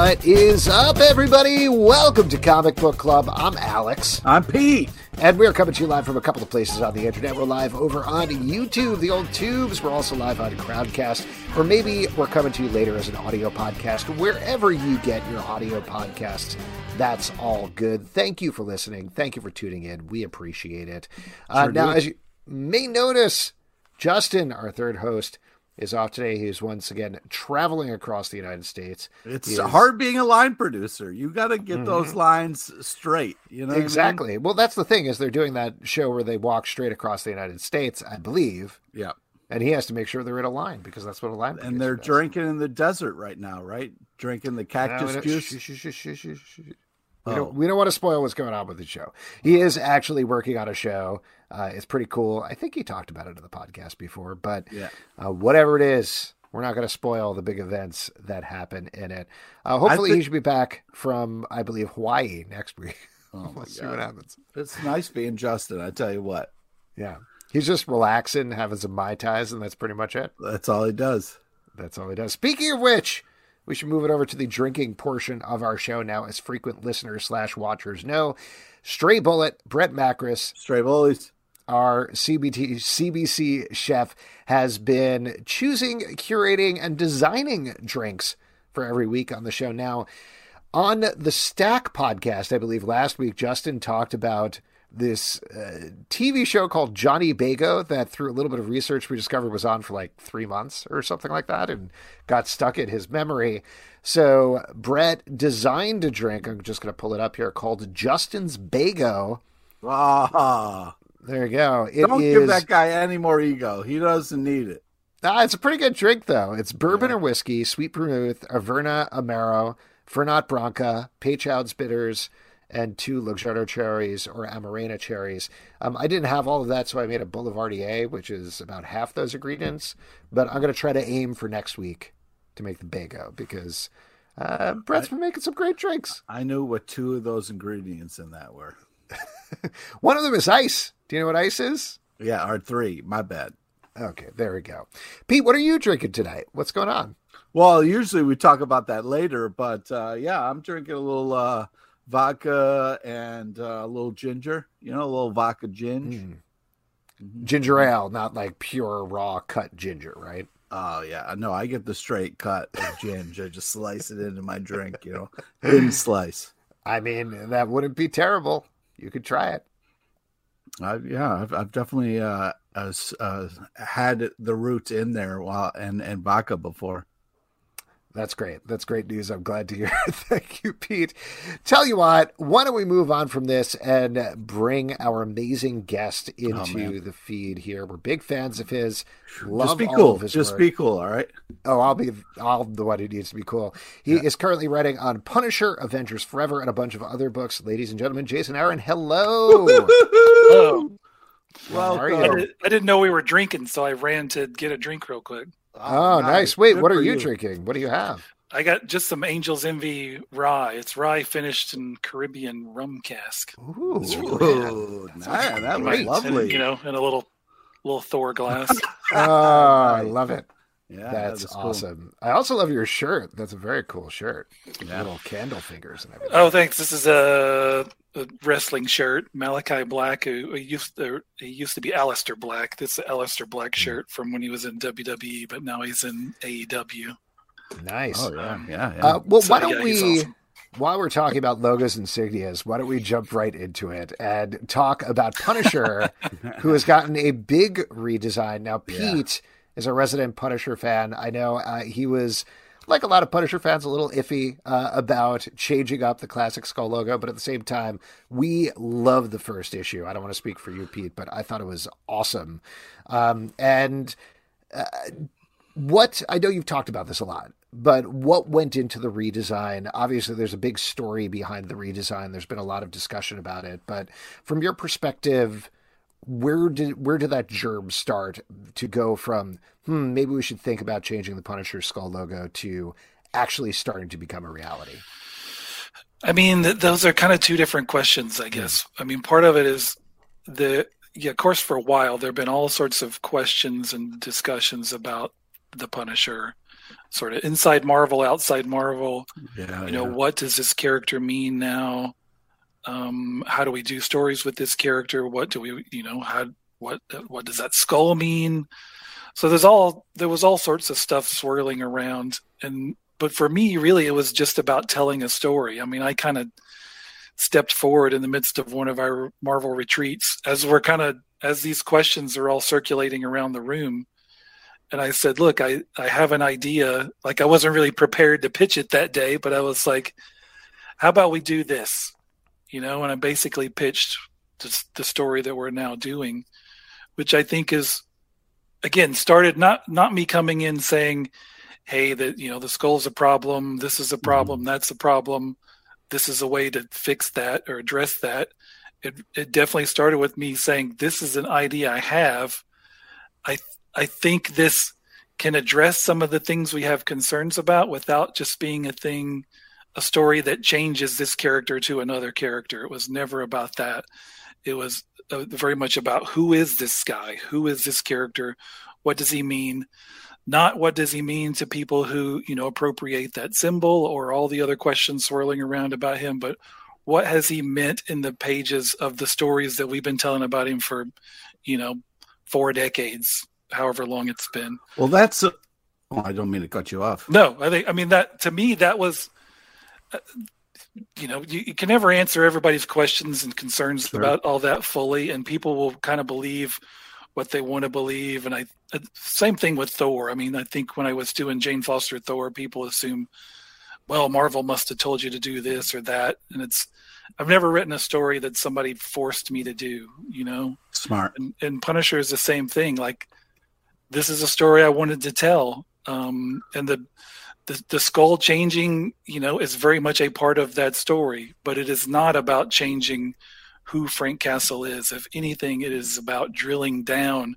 What is up, everybody? Welcome to Comic Book Club. I'm Alex. I'm Pete. And we're coming to you live from a couple of places on the internet. We're live over on YouTube, the old tubes. We're also live on Crowdcast, or maybe we're coming to you later as an audio podcast. Wherever you get your audio podcasts, that's all good. Thank you for listening. Thank you for tuning in. We appreciate it. Uh, Sure now, do. as you may notice, Justin, our third host, is off today. He's once again traveling across the United States. It's is- hard being a line producer. You got to get mm-hmm. those lines straight. You know what I mean? Exactly. Well, that's the thing is they're doing that show where they walk straight across the United States, I believe, Yeah, and he has to make sure they're in a line because that's what a line. Is. And they're does. drinking in the desert right now, right? Drinking the cactus don't- juice. shh, shh, shh. We, Oh. don't, we don't oh. want to spoil what's going on with the show. He is actually working on a show. Uh, it's pretty cool. I think he talked about it in the podcast before, but Yeah. uh, whatever it is, we're not going to spoil the big events that happen in it. Uh, hopefully, thi- he should be back from, I believe, Hawaii next week. Oh Let's see what happens. It's nice being Justin. I tell you what, Yeah. He's just relaxing, having some Mai Tais, and that's pretty much it. that's all he does. That's all he does. Speaking of which, we should move it over to the drinking portion of our show now, as frequent listeners slash watchers know. Stray Bullet, Brett Macris, Stray bullies. Our CBT CBC chef, has been choosing, curating, and designing drinks for every week on the show. Now, on the Stack podcast, I believe last week, Justin talked about this uh, TV show called Johnny Bago that, through a little bit of research, we discovered was on for like three months or something like that and got stuck in his memory. So, Brett designed a drink. I'm just going to pull it up here called Justin's Bago. Ah, There you go. It don't is- give that guy any more ego. He doesn't need it. Ah, it's a pretty good drink, though. It's bourbon or whiskey, sweet vermouth, Averna Amaro, Fernet Branca, Peychaud's bitters, and two Luxardo cherries or Amarena cherries. Um, I didn't have all of that, so I made a Boulevardier, which is about half those ingredients. But I'm going to try to aim for next week to make the Bago because uh, Brett's been making some great drinks. I knew what two of those ingredients in that were. One of them is ice. Do you know what ice is? Yeah, or three. My bad. Okay, there we go. Pete, what are you drinking tonight? What's going on? Well, usually we talk about that later, but uh, yeah, I'm drinking a little uh, vodka and uh, a little ginger. You know, a little vodka ginge. Mm. Ginger ale, not like pure raw cut ginger, right? Oh yeah, no, I get the straight cut of ginger. I just slice it into my drink. You know, thin slice. I mean, that wouldn't be terrible. You could try it. I, yeah, I've, I've definitely uh, uh, uh, had the roots in there while and and vodka before. That's great. That's great news. I'm glad to hear. It. Thank you, Pete. Tell you what, why don't we move on from this and bring our amazing guest oh, into man. the feed here? We're big fans of his. Love just be cool. Just work. be cool. All right. Oh, I'll be I'll the one who needs to be cool. He is currently writing on Punisher, Avengers Forever, and a bunch of other books. Ladies and gentlemen, Jason Aaron, hello. Oh, How are I, did, I didn't know we were drinking, so I ran to get a drink real quick. Oh, oh nice. Wait, Good what are for you, drinking? What do you have? I got just some Angel's Envy rye. It's rye finished in Caribbean rum cask. Ooh, Ooh, man. man, that was lovely. And, you know, in a little little Thor glass. Oh, I love it. Yeah, That's that is cool. awesome. I also love your shirt. That's a very cool shirt. Yeah. Little candle fingers and everything. Oh, thanks. This is a, a wrestling shirt. Malachi Black, who he used to, he used to be Aleister Black. This is the Aleister Black Hmm. shirt from when he was in WWE, but now he's in AEW. Nice. Oh yeah, yeah, yeah. Uh, well, So, why don't yeah, we, awesome. while we're talking about logos and insignias, why don't we jump right into it and talk about Punisher, who has gotten a big redesign. Now, Yeah. Pete is a resident Punisher fan. I know uh, he was, like a lot of Punisher fans, a little iffy uh, about changing up the classic skull logo, but at the same time, we love the first issue. I don't want to speak for you, Pete, but I thought it was awesome. Um, and what I know you've talked about this a lot, but what went into the redesign? Obviously, there's a big story behind the redesign. There's been a lot of discussion about it, but from your perspective, where did where did that germ start to go from? Hmm, maybe we should think about changing the Punisher skull logo to actually starting to become a reality. I mean, th- those are kind of two different questions, I guess. I mean, part of it is the yeah, of course, for a while there have been all sorts of questions and discussions about the Punisher, sort of inside Marvel, outside Marvel. yeah, you know, yeah. what does this character mean now? Um, how do we do stories with this character? What do we, you know, how what what does that skull mean? So there's all there was all sorts of stuff swirling around, and but for me, really, it was just about telling a story. I mean, I kind of stepped forward in the midst of one of our Marvel retreats as we're kind of as these questions are all circulating around the room. And I said, "Look, I I have an idea. Like I wasn't really prepared to pitch it that day, but I was like, how about we do this?" You know, and I basically pitched the, the story that we're now doing, which I think is again started not not me coming in saying, "Hey, that you know the skull's a problem. This is a mm-hmm. problem. That's a problem. This is a way to fix that or address that." It it definitely started with me saying, "This is an idea I have. I I think this can address some of the things we have concerns about without just being a thing." A story that changes this character to another character. It was never about that. It was uh, very much about who is this guy? Who is this character? What does he mean? Not what does he mean to people who, you know, appropriate that symbol or all the other questions swirling around about him, but what has he meant in the pages of the stories that we've been telling about him for, you know, four decades, however long it's been. Well, that's. A, oh, I don't mean to cut you off. No, I think I mean that to me that was you know, you, you can never answer everybody's questions and concerns Sure. about all that fully and people will kind of believe what they want to believe and I uh, same thing with Thor. I mean, I think when I was doing Jane Foster Thor, people assume well, Marvel must have told you to do this or that and it's I've never written a story that somebody forced me to do, you know Smart. and, and Punisher is the same thing. Like this is a story I wanted to tell, um, and the, the the skull changing, you know, is very much a part of that story. But it is not about changing who Frank Castle is. If anything, it is about drilling down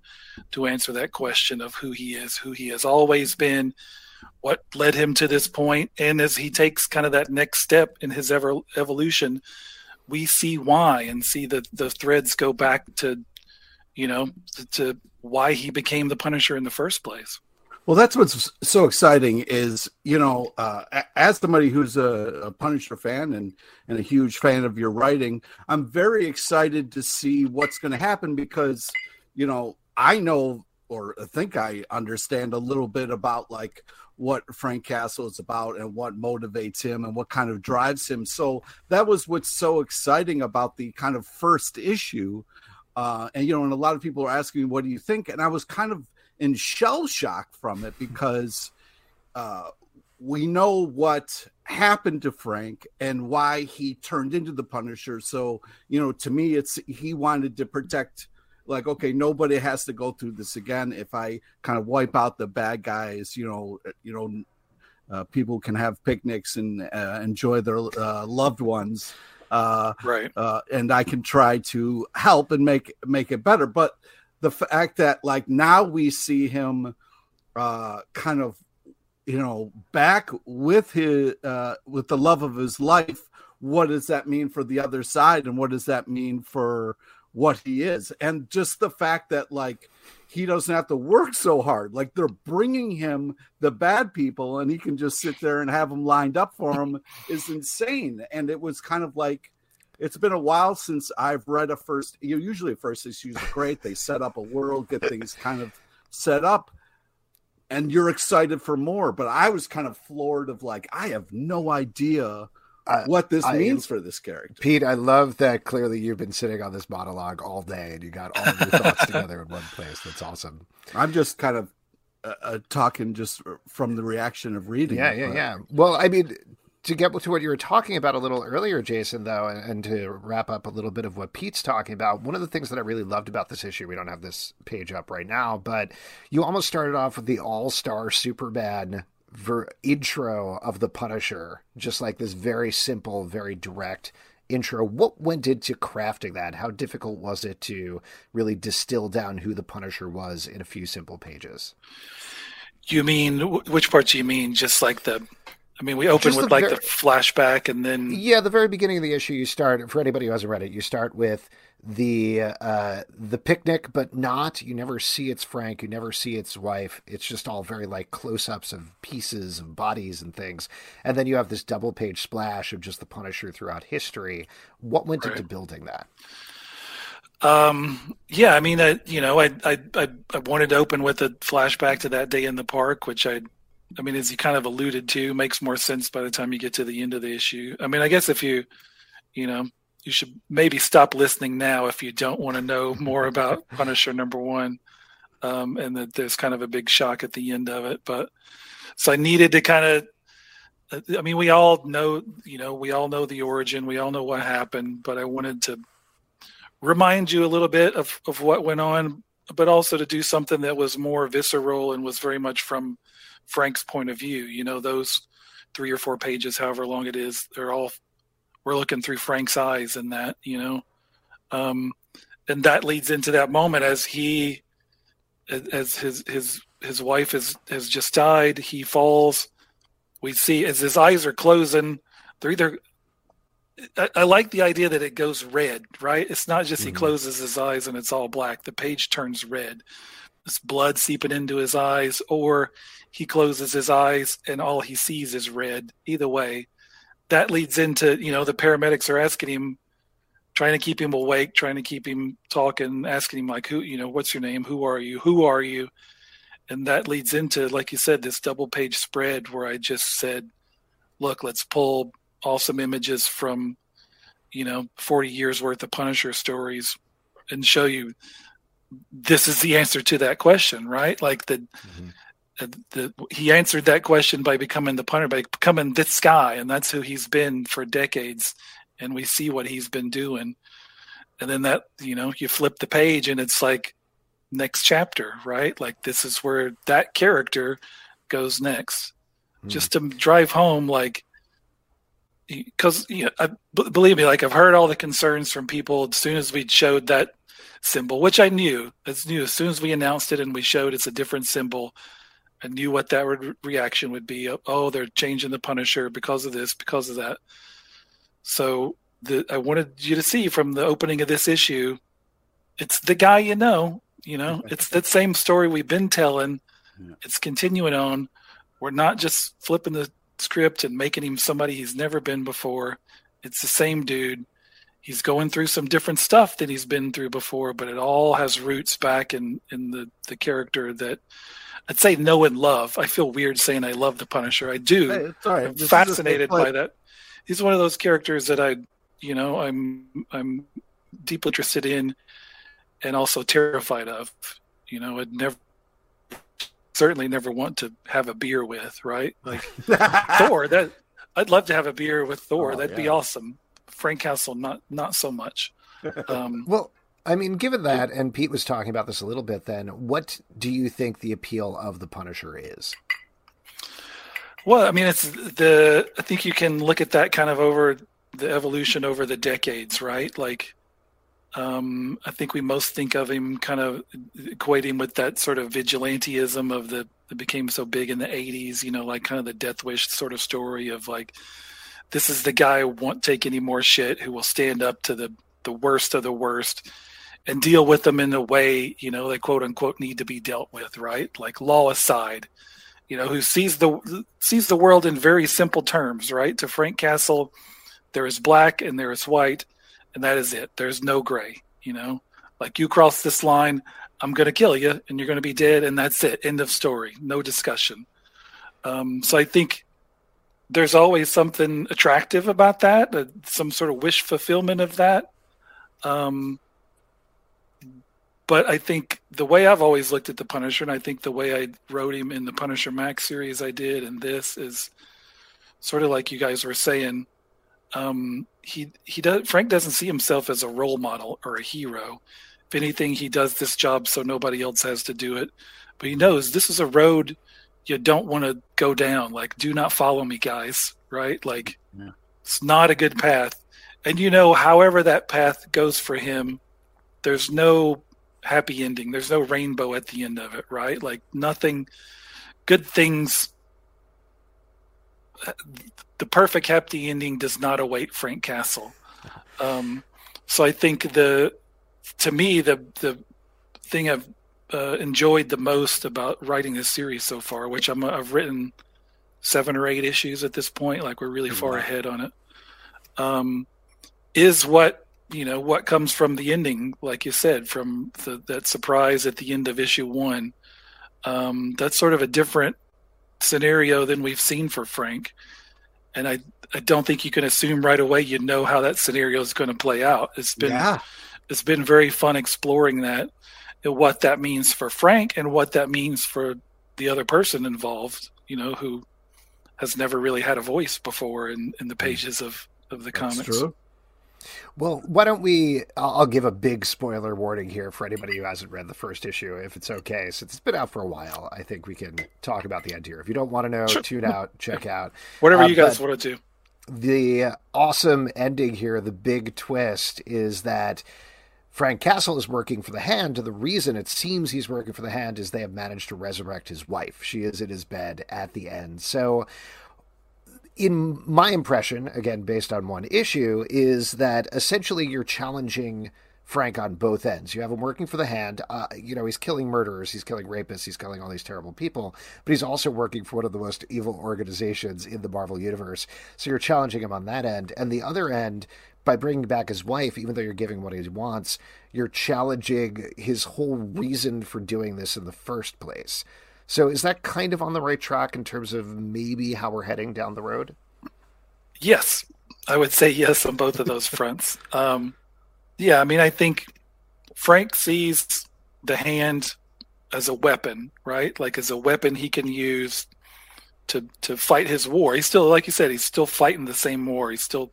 to answer that question of who he is, who he has always been, what led him to this point, and as he takes kind of that next step in his ever evolution, we see why and see that the threads go back to you know, to, to why he became the Punisher in the first place. Well, that's what's so exciting is, you know, uh, as somebody who's a, a Punisher fan and, and a huge fan of your writing, I'm very excited to see what's going to happen because, you know, I know or think I understand a little bit about like what Frank Castle is about and what motivates him and what kind of drives him. So that was what's so exciting about the kind of first issue. Uh, and, you know, and a lot of people are asking me, what do you think? And I was kind of in shell shock from it because uh, we know what happened to Frank and why he turned into the Punisher. So, you know, to me, it's he wanted to protect, like, okay, nobody has to go through this again. If I kind of wipe out the bad guys, you know, you know, uh, people can have picnics and uh, enjoy their uh, loved ones. Uh, Right. uh, and I can try to help and make make it better. But the fact that like now we see him uh, kind of you know back with his uh, with the love of his life, what does that mean for the other side, and what does that mean for what he is? And just the fact that like he doesn't have to work so hard. Like they're bringing him the bad people, and he can just sit there and have them lined up for him is insane. And it was kind of like it's been a while since I've read a first. You know, usually a first issues are great. They set up a world, get things kind of set up, and you're excited for more. But I was kind of floored of like I have no idea what this I, means for this character. Pete, I love that clearly you've been sitting on this monologue all day and you got all of your thoughts together in one place. That's awesome. I'm just kind of uh, uh, talking just from the reaction of reading. Yeah, yeah, but... yeah. Well, I mean, to get to what you were talking about a little earlier, Jason, though, and, and, to wrap up a little bit of what Pete's talking about, one of the things that I really loved about this issue, we don't have this page up right now, but you almost started off with the all star Superman ver- intro of the Punisher, just like this very simple, very direct intro. What went into crafting that? How difficult was it to really distill down who the Punisher was in a few simple pages? You mean which parts do you mean? Just like the I mean, we open Just with the like the flashback, and then yeah, the very beginning of the issue. You start for anybody who hasn't read it. You start with the uh, the picnic, but not. You never see it's Frank. You never see its wife. It's just all very like close ups of pieces of bodies and things. And then you have this double page splash of just the Punisher throughout history. What went right. into building that? Um, yeah, I mean, I, you know, I, I, I, I wanted to open with a flashback to that day in the park, which I, I mean, as you kind of alluded to, makes more sense by the time you get to the end of the issue. I mean, I guess if you, you know, you should maybe stop listening now if you don't want to know more about Punisher number one. Um, and that there's kind of a big shock at the end of it. But so I needed to kind of, I mean, we all know, you know, we all know the origin, we all know what happened, but I wanted to remind you a little bit of, of what went on, but also to do something that was more visceral and was very much from Frank's point of view. You know, those three or four pages, however long it is, they're all we're looking through Frank's eyes in that, you know. Um, and that leads into that moment as he as his his his wife has has just died, he falls. We see as his eyes are closing, they're either I, I like the idea that it goes red, right? It's not just mm-hmm. he closes his eyes and it's all black. The page turns red. This blood seeping into his eyes, or he closes his eyes and all he sees is red. Either way, that leads into you know the paramedics are asking him trying to keep him awake trying to keep him talking asking him like who you know what's your name? Who are you? Who are you? And that leads into like you said this double page spread where i just said look let's pull awesome images from you know 40 years worth of punisher stories and show you this is the answer to that question right? Like the mm-hmm the, he answered that question by becoming the punter, by becoming this guy, and that's who he's been for decades. And we see what he's been doing. And then that, you know, you flip the page and it's like next chapter, right? Like this is where that character goes next. Mm. Just to drive home, like, because you know, I, believe me, like I've heard all the concerns from people as soon as we showed that symbol, which I knew, as new as soon as we announced it and we showed it's a different symbol I knew what that re- reaction would be. Oh, oh, they're changing the Punisher because of this, because of that. So the, I wanted you to see from the opening of this issue, it's the guy you know. You know, it's that same story we've been telling. Yeah. It's continuing on. We're not just flipping the script and making him somebody he's never been before. It's the same dude. He's going through some different stuff than he's been through before, but it all has roots back in in the the character that I'd say know and love. I feel weird saying I love the Punisher. I do. Hey, it's all right. I'm fascinated by that. He's one of those characters that I, you know, I'm I'm deeply interested in, and also terrified of. You know, I'd never certainly never want to have a beer with. Right, like Thor. That I'd love to have a beer with Thor. Oh, That'd yeah. be awesome. Frank Castle, not not so much. Um, well, I mean, given that, and Pete was talking about this a little bit, then what do you think the appeal of the Punisher is? Well, I mean, it's the. I think you can look at that kind of over the evolution over the decades, right? Like, um, I think we most think of him kind of equating with that sort of vigilanteism of the that became so big in the '80s. You know, like kind of the Death Wish sort of story of like, this is the guy who won't take any more shit, who will stand up to the the worst of the worst and deal with them in the way you know they quote unquote need to be dealt with, right? Like law aside, you know, who sees the sees the world in very simple terms, right? To Frank Castle, there is black and there is white, and that is it. There's no gray, you know. Like you cross this line, I'm going to kill you, and you're going to be dead, and that's it. End of story. No discussion. Um, so I think there's always something attractive about that, uh, some sort of wish fulfillment of that. Um, but I think the way I've always looked at the Punisher, and I think the way I wrote him in the Punisher Max series I did, and this is sort of like you guys were saying. Um, he he does Frank doesn't see himself as a role model or a hero. If anything, he does this job so nobody else has to do it. But he knows this is a road you don't want to go down. Like, do not follow me, guys. Right? Like, yeah. it's not a good path. And you know, however that path goes for him, there's no happy ending. There's no rainbow at the end of it, right? Like nothing good things the perfect happy ending does not await Frank Castle. Um, so I think the to me the the thing I've uh, enjoyed the most about writing this series so far, which I'm I've written seven or eight issues at this point, like we're really far ahead on it, um, is what you know what comes from the ending, like you said, from the, that surprise at the end of issue one. Um, that's sort of a different scenario than we've seen for Frank, and I I don't think you can assume right away you know how that scenario is going to play out. It's been yeah. it's been very fun exploring that and what that means for Frank and what that means for the other person involved. You know who has never really had a voice before in, in the hmm. pages of, of the That's comics. True. Well, why don't we? I'll give a big spoiler warning here for anybody who hasn't read the first issue, if it's okay. Since it's been out for a while, I think we can talk about the end here. If you don't want to know, sure. tune out, check out. Whatever uh, you guys want to do. The awesome ending here, the big twist, is that Frank Castle is working for the Hand. The reason it seems he's working for the Hand is they have managed to resurrect his wife. She is in his bed at the end. So in my impression, again, based on one issue, is that essentially you're challenging Frank on both ends. You have him working for the hand. Uh, you know, he's killing murderers, he's killing rapists, he's killing all these terrible people, but he's also working for one of the most evil organizations in the Marvel Universe. So you're challenging him on that end. And the other end, by bringing back his wife, even though you're giving what he wants, you're challenging his whole reason for doing this in the first place. So is that kind of on the right track in terms of maybe how we're heading down the road? Yes, I would say yes on both of those fronts. Um, yeah, I mean, I think Frank sees the hand as a weapon, right? Like as a weapon he can use to to fight his war. He's still, like you said, he's still fighting the same war. He's still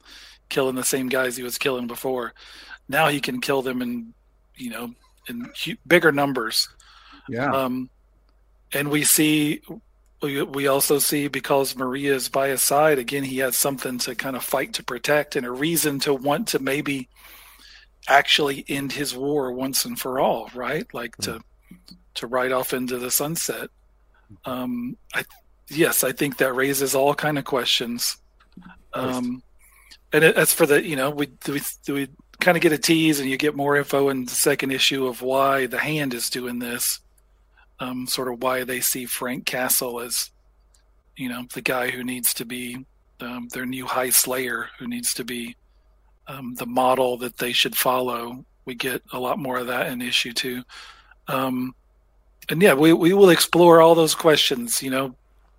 killing the same guys he was killing before. Now he can kill them in, you know, in bigger numbers. Yeah. Um, and we see we, we also see because Maria is by his side again he has something to kind of fight to protect and a reason to want to maybe actually end his war once and for all right? Like mm-hmm. to to ride off into the sunset. Um i yes i think that raises all kind of questions. Um and as for the you know we we, we kind of get a tease and you get more info in the second issue of why the hand is doing this um, sort of why they see Frank Castle as, you know, the guy who needs to be um, their new High Slayer, who needs to be um, the model that they should follow. We get a lot more of that in issue two. Um, and yeah, we, we will explore all those questions. You know,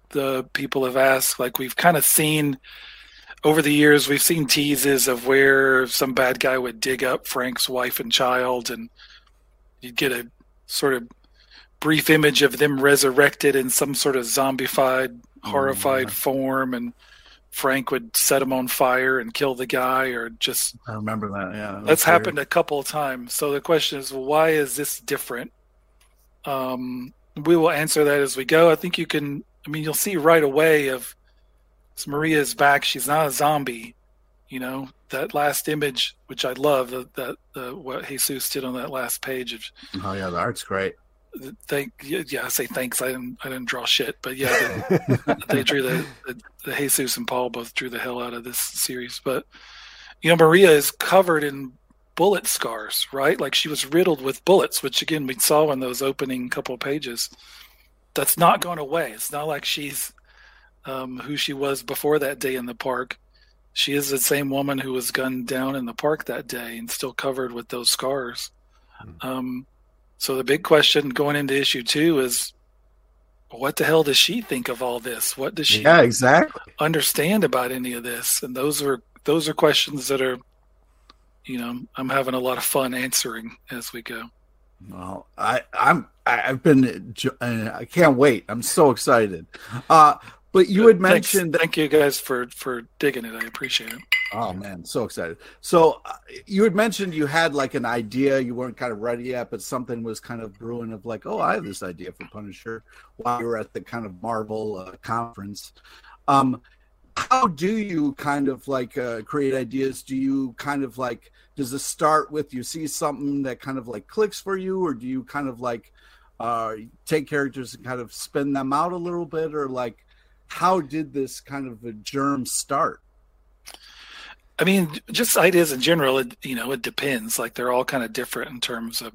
the people have asked, like we've kind of seen over the years, we've seen teases of where some bad guy would dig up Frank's wife and child, and you'd get a sort of brief image of them resurrected in some sort of zombified, horrified mm-hmm. form, and Frank would set them on fire and kill the guy, or just. I remember that. Yeah, that that's weird. happened a couple of times. So the question is, why is this different? Um, we will answer that as we go. I think you can. I mean, you'll see right away of Maria is back. She's not a zombie. You know that last image, which I love, that that uh, what Jesus did on that last page. Of, oh yeah, the art's great thank yeah, I say thanks. I didn't I didn't draw shit, but yeah, they, they drew the, the, the Jesus and Paul both drew the hell out of this series. But you know, Maria is covered in bullet scars, right? Like she was riddled with bullets, which again we saw in those opening couple pages. That's not going away. It's not like she's um, who she was before that day in the park. She is the same woman who was gunned down in the park that day and still covered with those scars. Mm. Um, so the big question going into issue two is, what the hell does she think of all this? What does she yeah, exactly. understand about any of this? And those are those are questions that are, you know, I'm having a lot of fun answering as we go. Well, I I'm I've been I can't wait. I'm so excited. Uh, but you had mentioned. Thank you guys for for digging it. I appreciate it. Oh man, so excited! So uh, you had mentioned you had like an idea. You weren't kind of ready yet, but something was kind of brewing of like, oh, I have this idea for Punisher while you were at the kind of Marvel uh, conference. Um, how do you kind of like uh, create ideas? Do you kind of like does it start with you see something that kind of like clicks for you, or do you kind of like uh, take characters and kind of spin them out a little bit, or like how did this kind of a germ start? I mean, just ideas in general, it, you know, it depends. Like they're all kind of different in terms of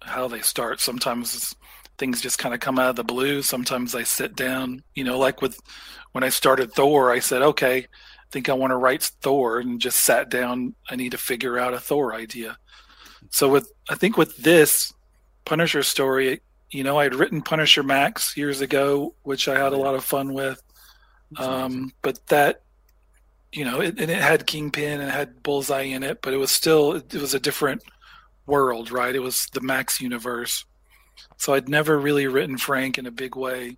how they start. Sometimes things just kind of come out of the blue. Sometimes I sit down, you know, like with when I started Thor, I said, okay, I think I want to write Thor and just sat down. I need to figure out a Thor idea. So with, I think with this Punisher story, you know, I had written Punisher Max years ago, which I had a lot of fun with. Um, but that, you know, it, and it had Kingpin and it had Bullseye in it, but it was still it was a different world, right? It was the Max universe. So I'd never really written Frank in a big way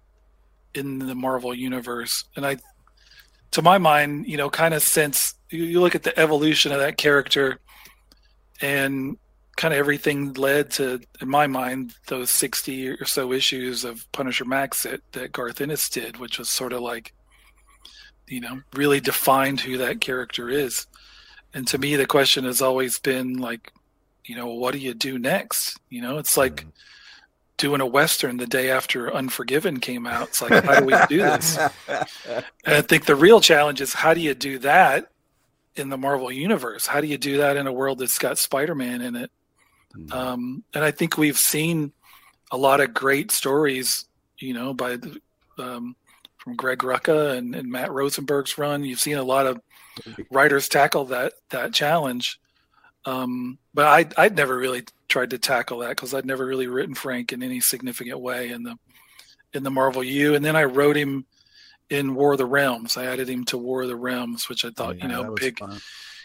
in the Marvel universe, and I, to my mind, you know, kind of since you look at the evolution of that character, and kind of everything led to, in my mind, those 60 or so issues of Punisher Max that Garth Ennis did, which was sort of like you know really defined who that character is. And to me the question has always been like you know what do you do next? You know it's like mm-hmm. doing a western the day after unforgiven came out. It's like how do we do this? And i think the real challenge is how do you do that in the marvel universe? How do you do that in a world that's got spider-man in it? Mm-hmm. um, and i think we've seen a lot of great stories you know by the um, from Greg Rucka and, and Matt Rosenberg's run. You've seen a lot of writers tackle that that challenge. Um, but I I'd never really tried to tackle that because I'd never really written Frank in any significant way in the in the Marvel U. And then I wrote him in War of the Realms. I added him to War of the Realms, which I thought, oh, yeah, you know, big, fun.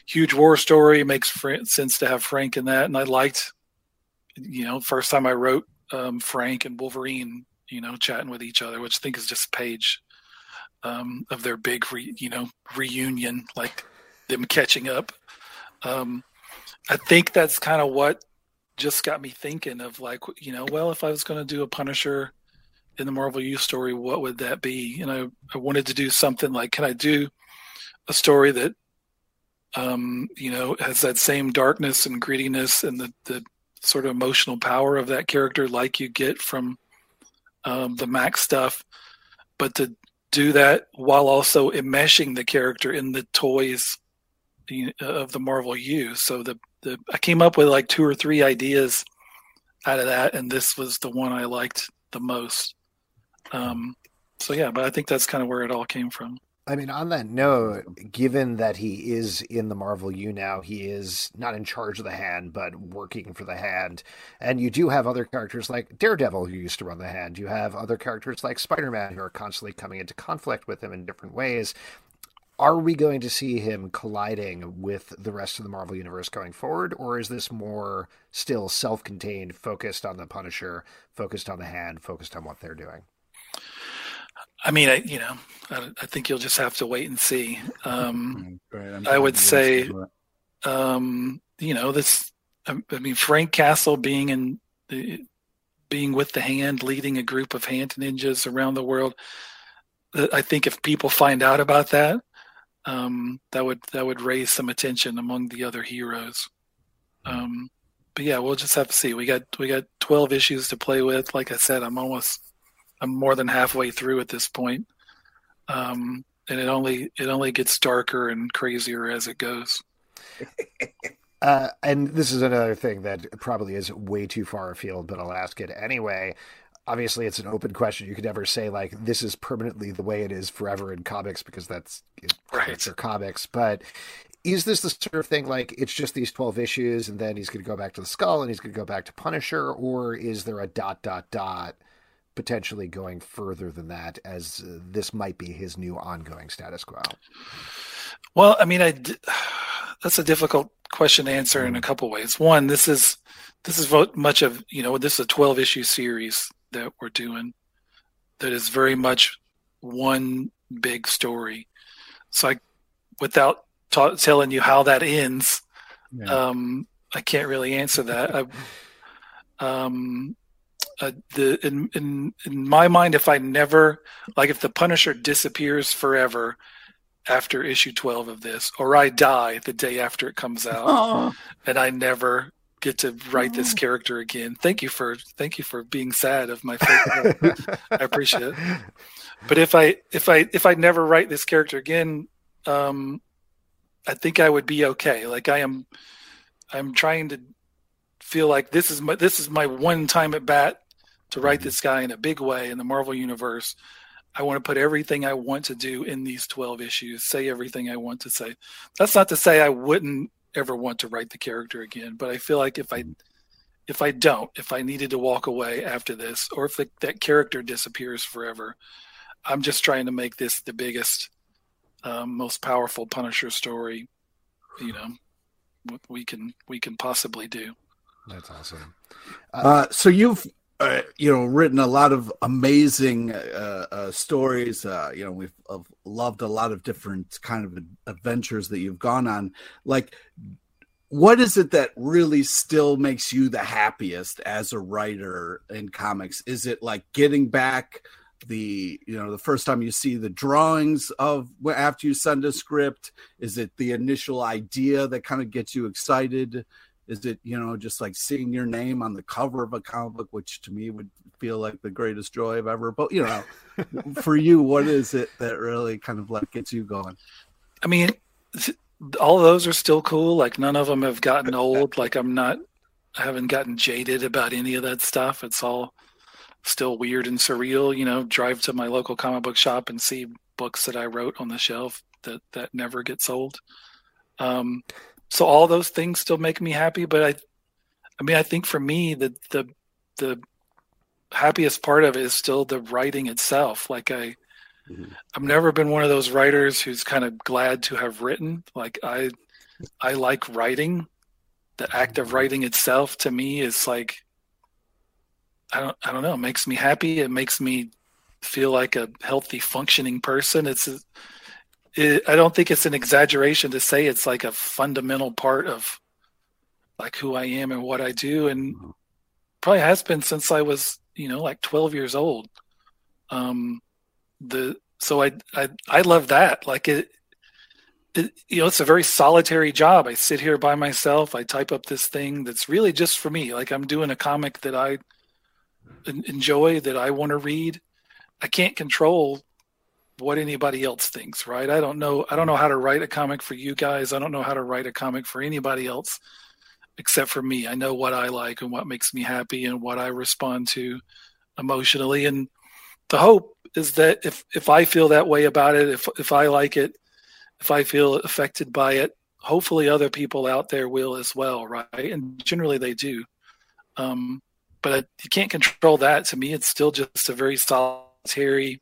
huge war story makes sense to have Frank in that. And I liked, you know, first time I wrote um, Frank and Wolverine, you know, chatting with each other, which I think is just page um, of their big, re, you know, reunion, like them catching up. Um, I think that's kind of what just got me thinking of like, you know, well, if I was going to do a Punisher in the Marvel U story, what would that be? And I, I wanted to do something like, can I do a story that, um, you know, has that same darkness and grittiness and the, the sort of emotional power of that character, like you get from um, the Max stuff, but to do that while also enmeshing the character in the toys of the Marvel U. So the, the I came up with like two or three ideas out of that, and this was the one I liked the most. Um, so yeah, but I think that's kind of where it all came from. I mean, on that note, given that he is in the Marvel U now, he is not in charge of the hand, but working for the hand. And you do have other characters like Daredevil who used to run the hand. You have other characters like Spider Man who are constantly coming into conflict with him in different ways. Are we going to see him colliding with the rest of the Marvel Universe going forward, or is this more still self contained, focused on the Punisher, focused on the hand, focused on what they're doing? I mean, I, you know, I, I, think you'll just have to wait and see. Um, I would say, um, you know, this. I mean, Frank Castle being in, the, being with the hand, leading a group of hand ninjas around the world. Uh, I think if people find out about that, um, that would that would raise some attention among the other heroes. Um, but yeah, we'll just have to see. We got we got twelve issues to play with. Like I said, I'm almost I'm more than halfway through at this point. Um, and it only it only gets darker and crazier as it goes. Uh, and this is another thing that probably is way too far afield, but I'll ask it anyway. Obviously, it's an open question. You could never say like this is permanently the way it is forever in comics because that's right. or comics. But is this the sort of thing like it's just these 12 issues and then he's going to go back to the skull and he's going to go back to punisher or is there a dot dot dot potentially going further than that as uh, this might be his new ongoing status quo well i mean I, that's a difficult question to answer in a couple ways one this is this is much of you know this is a 12 issue series that we're doing that is very much one big story so i without ta- telling you how that ends. Yeah. Um, I can't really answer that. I, um, uh, the in, in in my mind, if I never like if the Punisher disappears forever after issue twelve of this, or I die the day after it comes out, oh. and I never get to write this character again. Thank you for thank you for being sad of my favorite. I appreciate it. But if I if I if I never write this character again, um, I think I would be okay. Like I am, I'm trying to feel like this is my this is my one time at bat to write mm-hmm. this guy in a big way in the Marvel universe. I want to put everything I want to do in these 12 issues, say everything I want to say. That's not to say I wouldn't ever want to write the character again, but I feel like if I if I don't, if I needed to walk away after this or if the, that character disappears forever, I'm just trying to make this the biggest um, most powerful Punisher story, you know, we can we can possibly do. That's awesome. Uh, uh, so you've uh, you know written a lot of amazing uh, uh, stories. Uh, you know, we've loved a lot of different kind of adventures that you've gone on. Like, what is it that really still makes you the happiest as a writer in comics? Is it like getting back? the you know the first time you see the drawings of after you send a script is it the initial idea that kind of gets you excited is it you know just like seeing your name on the cover of a comic book which to me would feel like the greatest joy i've ever but you know for you what is it that really kind of like gets you going i mean all those are still cool like none of them have gotten old like i'm not i haven't gotten jaded about any of that stuff it's all still weird and surreal. You know, drive to my local comic book shop and see books that I wrote on the shelf that that never get sold. Um, so all those things still make me happy. But I, I mean, I think for me, the the the happiest part of it is still the writing itself. Like I, mm-hmm. I've never been one of those writers who's kind of glad to have written. Like I, I like writing. The act of writing itself to me is like I don't I don't know. It makes me happy. It makes me feel like a healthy, functioning person. It's it, I don't think it's an exaggeration to say it's like a fundamental part of like who I am and what I do, and probably has been since I was you know like 12 years old. Um, the so I I I love that. Like it, it, you know, it's a very solitary job. I sit here by myself. I type up this thing that's really just for me. Like I'm doing a comic that I enjoy that I want to read. I can't control what anybody else thinks, right? I don't know. I don't know how to write a comic for you guys. I don't know how to write a comic for anybody else except for me. I know what I like and what makes me happy and what I respond to emotionally. And the hope is that if if I feel that way about it, if if I like it, if I feel affected by it, hopefully other people out there will as well, right? And generally they do. Um, but you can't control that. To me, it's still just a very solitary,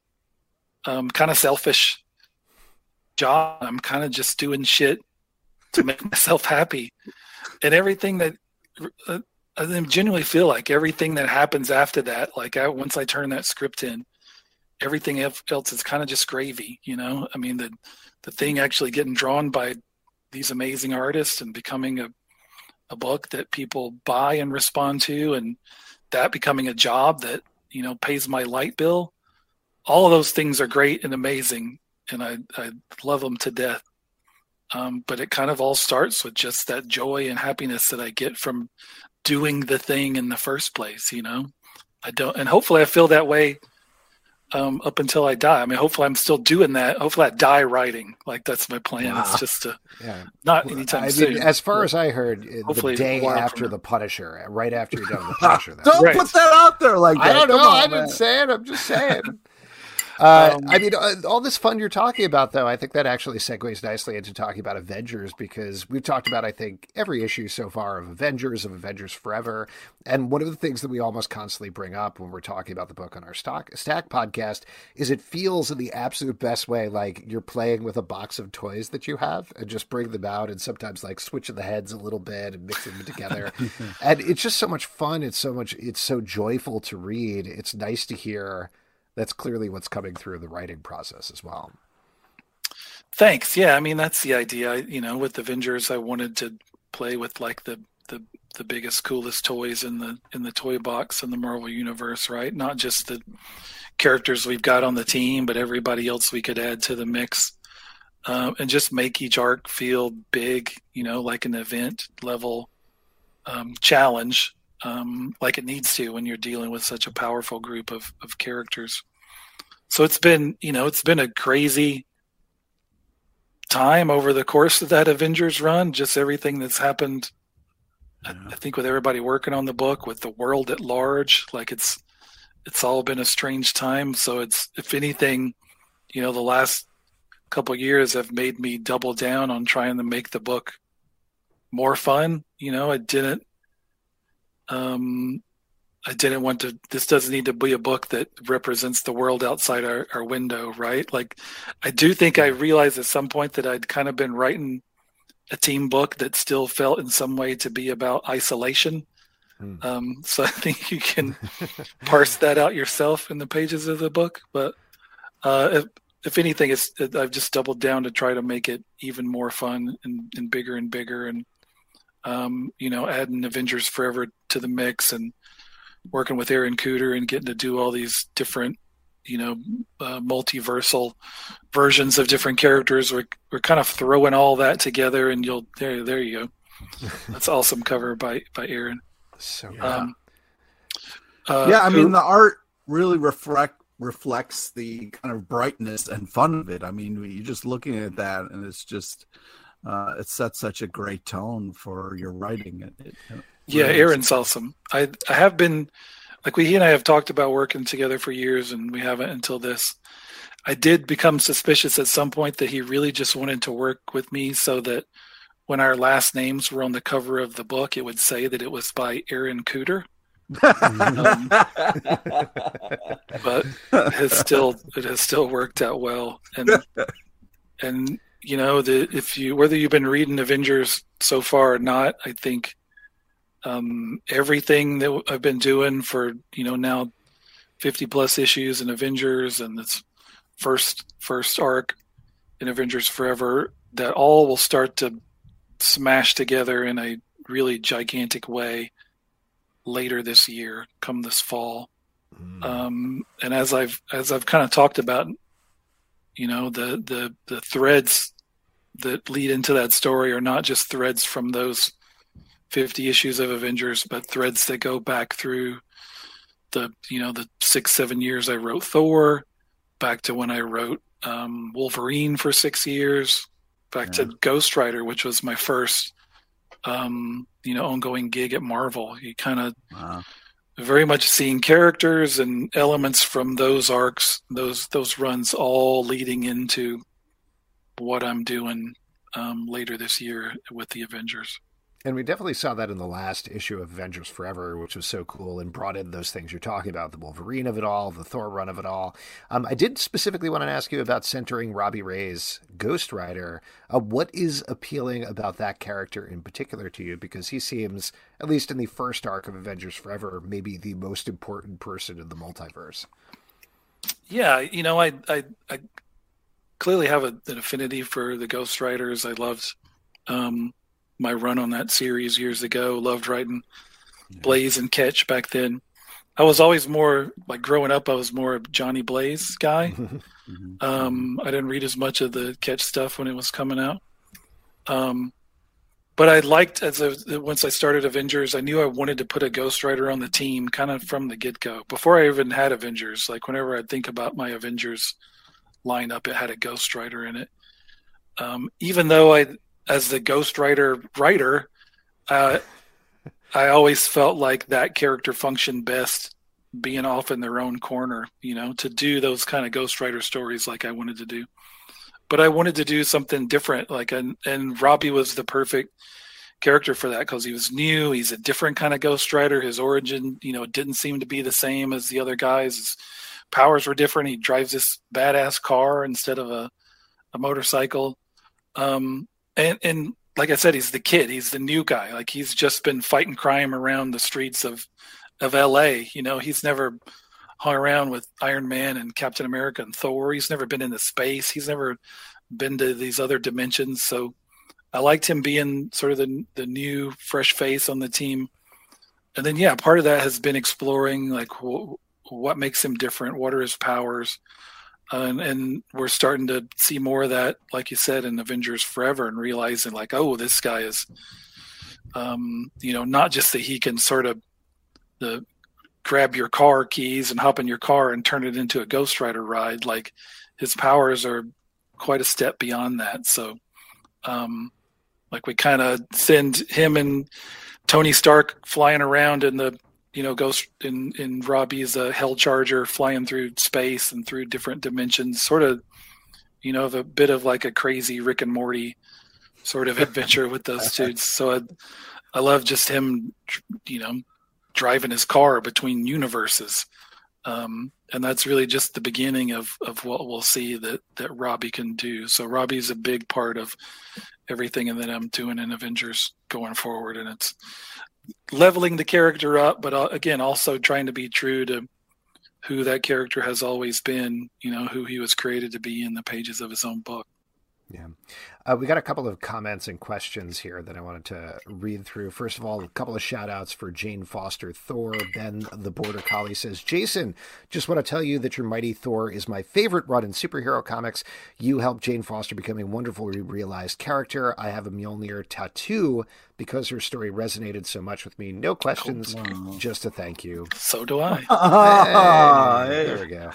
um, kind of selfish job. I'm kind of just doing shit to make myself happy, and everything that uh, I genuinely feel like everything that happens after that, like I, once I turn that script in, everything else is kind of just gravy. You know, I mean the the thing actually getting drawn by these amazing artists and becoming a a book that people buy and respond to and that becoming a job that you know pays my light bill all of those things are great and amazing and i, I love them to death um, but it kind of all starts with just that joy and happiness that i get from doing the thing in the first place you know i don't and hopefully i feel that way um, up until I die. I mean, hopefully, I'm still doing that. Hopefully, I die writing. Like that's my plan. Wow. It's just to Yeah. not anytime I soon. mean, as far as I heard, uh, Hopefully the day a while from after the Punisher, right after you're done with the Punisher. Don't Right. put that out there like that. I don't know. Come on, I'm man. not saying. I'm just saying. Uh, Um, I mean, uh, all this fun you're talking about, though, I think that actually segues nicely into talking about Avengers because we've talked about, I think, every issue so far of Avengers, of Avengers Forever. And one of the things that we almost constantly bring up when we're talking about the book on our stock, Stack podcast is it feels in the absolute best way like you're playing with a box of toys that you have and just bring them out and sometimes like switching the heads a little bit and mixing them together. and it's just so much fun. It's so much, it's so joyful to read. It's nice to hear that's clearly what's coming through the writing process as well. Thanks. Yeah, I mean that's the idea. I, you know, with Avengers, I wanted to play with like the the the biggest, coolest toys in the in the toy box in the Marvel universe, right? Not just the characters we've got on the team, but everybody else we could add to the mix, um, and just make each arc feel big. You know, like an event level um, challenge, um, like it needs to when you're dealing with such a powerful group of of characters. So it's been, you know, it's been a crazy time over the course of that Avengers run, just everything that's happened. I, I think with everybody working on the book, with the world at large, like it's it's all been a strange time. So it's if anything, you know, the last couple of years have made me double down on trying to make the book more fun. You know, I didn't um I didn't want to this doesn't need to be a book that represents the world outside our, our window, right? Like I do think I realized at some point that I'd kind of been writing a team book that still felt in some way to be about isolation. Hmm. Um, so I think you can parse that out yourself in the pages of the book. But uh, if, if anything, it's it, I've just doubled down to try to make it even more fun and, and bigger and bigger, and um, you know, adding Avengers Forever to the mix and working with Aaron Kuder and getting to do all these different, you know, uh, multiversal versions of different characters. We're we're kind of throwing all that together, and you'll there there you go. That's awesome cover by by Aaron. So Um, uh, yeah, I mean the art really reflect reflects the kind of brightness and fun of it. I mean, you're just looking at that, and it's just uh, it sets such a great tone for your writing. It, it, it Yeah, really. Aaron's awesome. I I have been like we he and I have talked about working together for years, and we haven't until this. I did become suspicious at some point that he really just wanted to work with me so that when our last names were on the cover of the book, it would say that it was by Aaron Kuder. Um, but it has still it has still worked out well, and and you know the if you whether you've been reading Avengers so far or not, I think um, everything that I've been doing for you know now fifty plus issues in Avengers and this first first arc in Avengers Forever that all will start to smash together in a really gigantic way later this year, come this fall. mm, Um, and as I've as I've kind of talked about, you know, the the the threads that lead into that story are not just threads from those 50 issues of Avengers, but threads that go back through the you know the six seven years I wrote Thor, back to when I wrote um, Wolverine for six years, back to Ghost Rider, which was my first um, you know ongoing gig at Marvel. You kind of Wow. very much seeing characters and elements from those arcs, those those runs, all leading into what I'm doing um, later this year with the Avengers. And we definitely saw that in the last issue of Avengers Forever, which was so cool and brought in those things you're talking about the Wolverine of it all, the Thor run of it all. Um, I did specifically want to ask you about centering Robbie Reyes' Ghost Rider. Uh, what is appealing about that character in particular to you? Because he seems, at least in the first arc of Avengers Forever, maybe the most important person in the multiverse. Yeah, you know, I I, I clearly have a, an affinity for the Ghost Riders. I loved um, my run on that series years ago. Loved writing Blaze and Ketch back then. I was always more like growing up. I was more a Johnny Blaze guy. Mhm. Um, I didn't read as much of the Ketch stuff when it was coming out. Um, but I liked as a, once I started Avengers, I knew I wanted to put a Ghost Rider on the team, kind of from the get go. Before I even had Avengers, like whenever I think about my Avengers lineup, it had a Ghost Rider in it. Um, even though I, as the Ghost Rider writer, uh, I always felt like that character functioned best being off in their own corner, you know, to do those kind of Ghost Rider stories like I wanted to do. But I wanted to do something different, like and and Robbie was the perfect character for that because he was new. He's a different kind of Ghost Rider. His origin, you know, didn't seem to be the same as the other guys. Powers were different. He drives this badass car instead of a a motorcycle. Um, and and like I said, he's the kid. He's the new guy. Like he's just been fighting crime around the streets of of L.A. You know, he's never hung around with Iron Man and Captain America and Thor. He's never been into space. He's never been to these other dimensions. So I liked him being sort of the the new fresh face on the team. And then yeah, part of that has been exploring like wh- what makes him different. What are his powers? Uh, and, and, we're starting to see more of that, like you said, in Avengers Forever, and realizing like, oh, this guy is, um, you know, not just that he can sort of the grab your car keys and hop in your car and turn it into a Ghost Rider ride. Like his powers are quite a step beyond that. So, um, like we kind of send him and Tony Stark flying around in the you know ghost in in Robbie's a Hell Charger flying through space and through different dimensions, sort of you know a bit of like a crazy Rick and Morty sort of adventure with those dudes. So I, I love just him, you know, driving his car between universes. Um, and that's really just the beginning of, of what we'll see that, that Robbie can do. So Robbie's a big part of everything that I'm doing in Avengers going forward. And it's leveling the character up, but uh, again, also trying to be true to who that character has always been, you know, who he was created to be in the pages of his own book. Yeah. Uh, we got a couple of comments and questions here that I wanted to read through. First of all, a couple of shout outs for Jane Foster Thor. Ben the Border Collie says, Jason, just want to tell you that your Mighty Thor is my favorite run in superhero comics. You helped Jane Foster become a wonderfully realized character. I have a Mjolnir tattoo because her story resonated so much with me. No questions, oh, just a thank you. So do I. hey, there we go.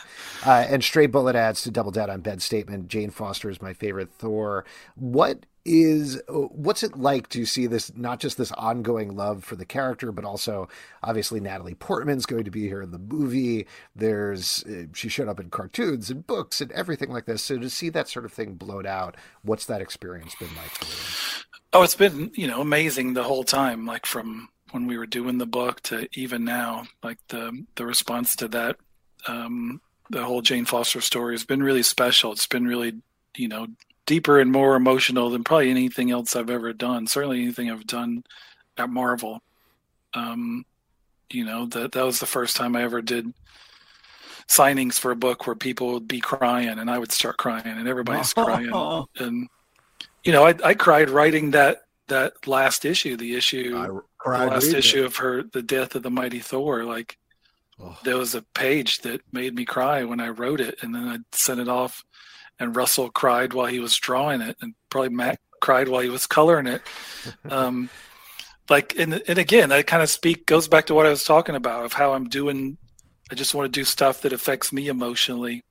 Uh, and Stray Bullet adds to double down on Ben's statement Jane Foster is my favorite Thor what is what's it like to see this not just this ongoing love for the character but also obviously Natalie Portman's going to be here in the movie there's uh, she showed up in cartoons and books and everything like this so to see that sort of thing blown out what's that experience been like for you oh it's been you know amazing the whole time like from when we were doing the book to even now like the the response to that um the whole Jane Foster story has been really special it's been really you know deeper and more emotional than probably anything else I've ever done. Certainly anything I've done at Marvel. Um, you know, that that was the first time I ever did signings for a book where people would be crying and I would start crying and everybody's crying. And you know, I I cried writing that that last issue, the issue the last issue of her the death of the mighty Thor. Like oh. there was a page that made me cry when I wrote it and then I sent it off and Russell cried while he was drawing it, and probably Matt cried while he was coloring it. Um, like, and and again, that kind of speak goes back to what I was talking about of how I'm doing. I just want to do stuff that affects me emotionally,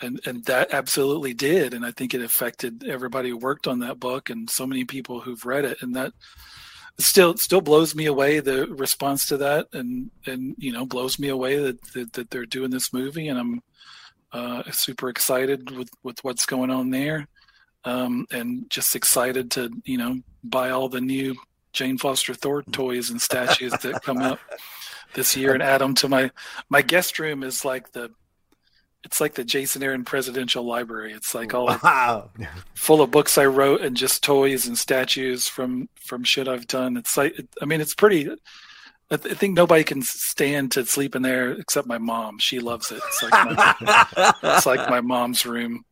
and and that absolutely did, and I think it affected everybody who worked on that book and so many people who've read it, and that still still blows me away the response to that and and you know blows me away that, that, that they're doing this movie and i'm uh, super excited with, with what's going on there. Um, and just excited to, you know, buy all the new Jane Foster Thor toys and statues that come up this year and add them to my, my guest room is like the, it's like the Jason Aaron Presidential Library. It's like all wow. full of books I wrote and just toys and statues from from shit I've done. It's like I mean, it's pretty I, th- I, think nobody can stand to sleep in there except my mom. She loves it. It's like my, it's like my mom's room.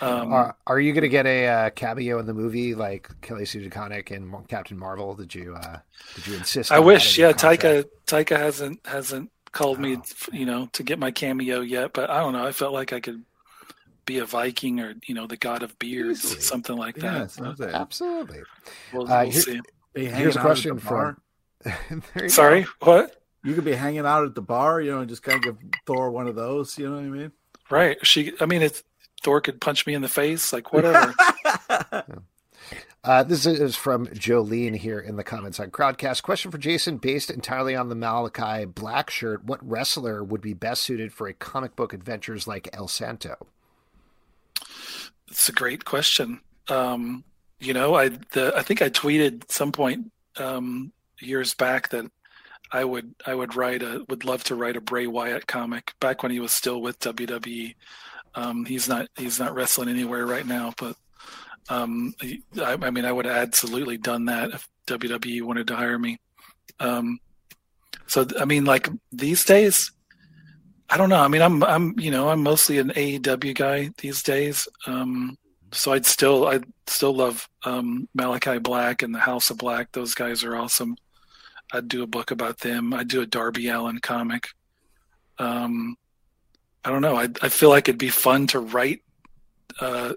Um, are, are, you going to get a uh, cameo in the movie like Kelly Sue DeConnick and Captain Marvel? Did you uh, did you insist? I wish. Yeah, Taika Taika hasn't hasn't called oh. me, you know, to get my cameo yet. But I don't know. I felt like I could be a Viking or you know the god of beards, Easily. something like Yeah, that. sounds like- Absolutely. We'll, Uh, we'll here- see. Be Here's a question the bar. from. Sorry, go. what? You could be hanging out at the bar, you know, and just kind of give Thor one of those. You know what I mean? Right? She. I mean, it's Thor could punch me in the face, like whatever. Uh, this is from Jolene here in the comments on Crowdcast. Question for Jason, based entirely on the Malakai Black shirt, what wrestler would be best suited for a comic book adventures like El Santo? It's a great question. Um, you know, I the I think I tweeted some point um, years back that I would I would write a would love to write a Bray Wyatt comic back when he was still with WWE. Um, he's not he's not wrestling anywhere right now, but um, I, I mean I would have absolutely done that if WWE wanted to hire me. Um, so I mean, like these days, I don't know. I mean, I'm I'm you know I'm mostly an AEW guy these days. Um, so I'd still I'd still love um, Malakai Black and the House of Black. Those guys are awesome. I'd do a book about them. I'd do a Darby Allin comic. Um, I don't know. I I feel like it'd be fun to write uh,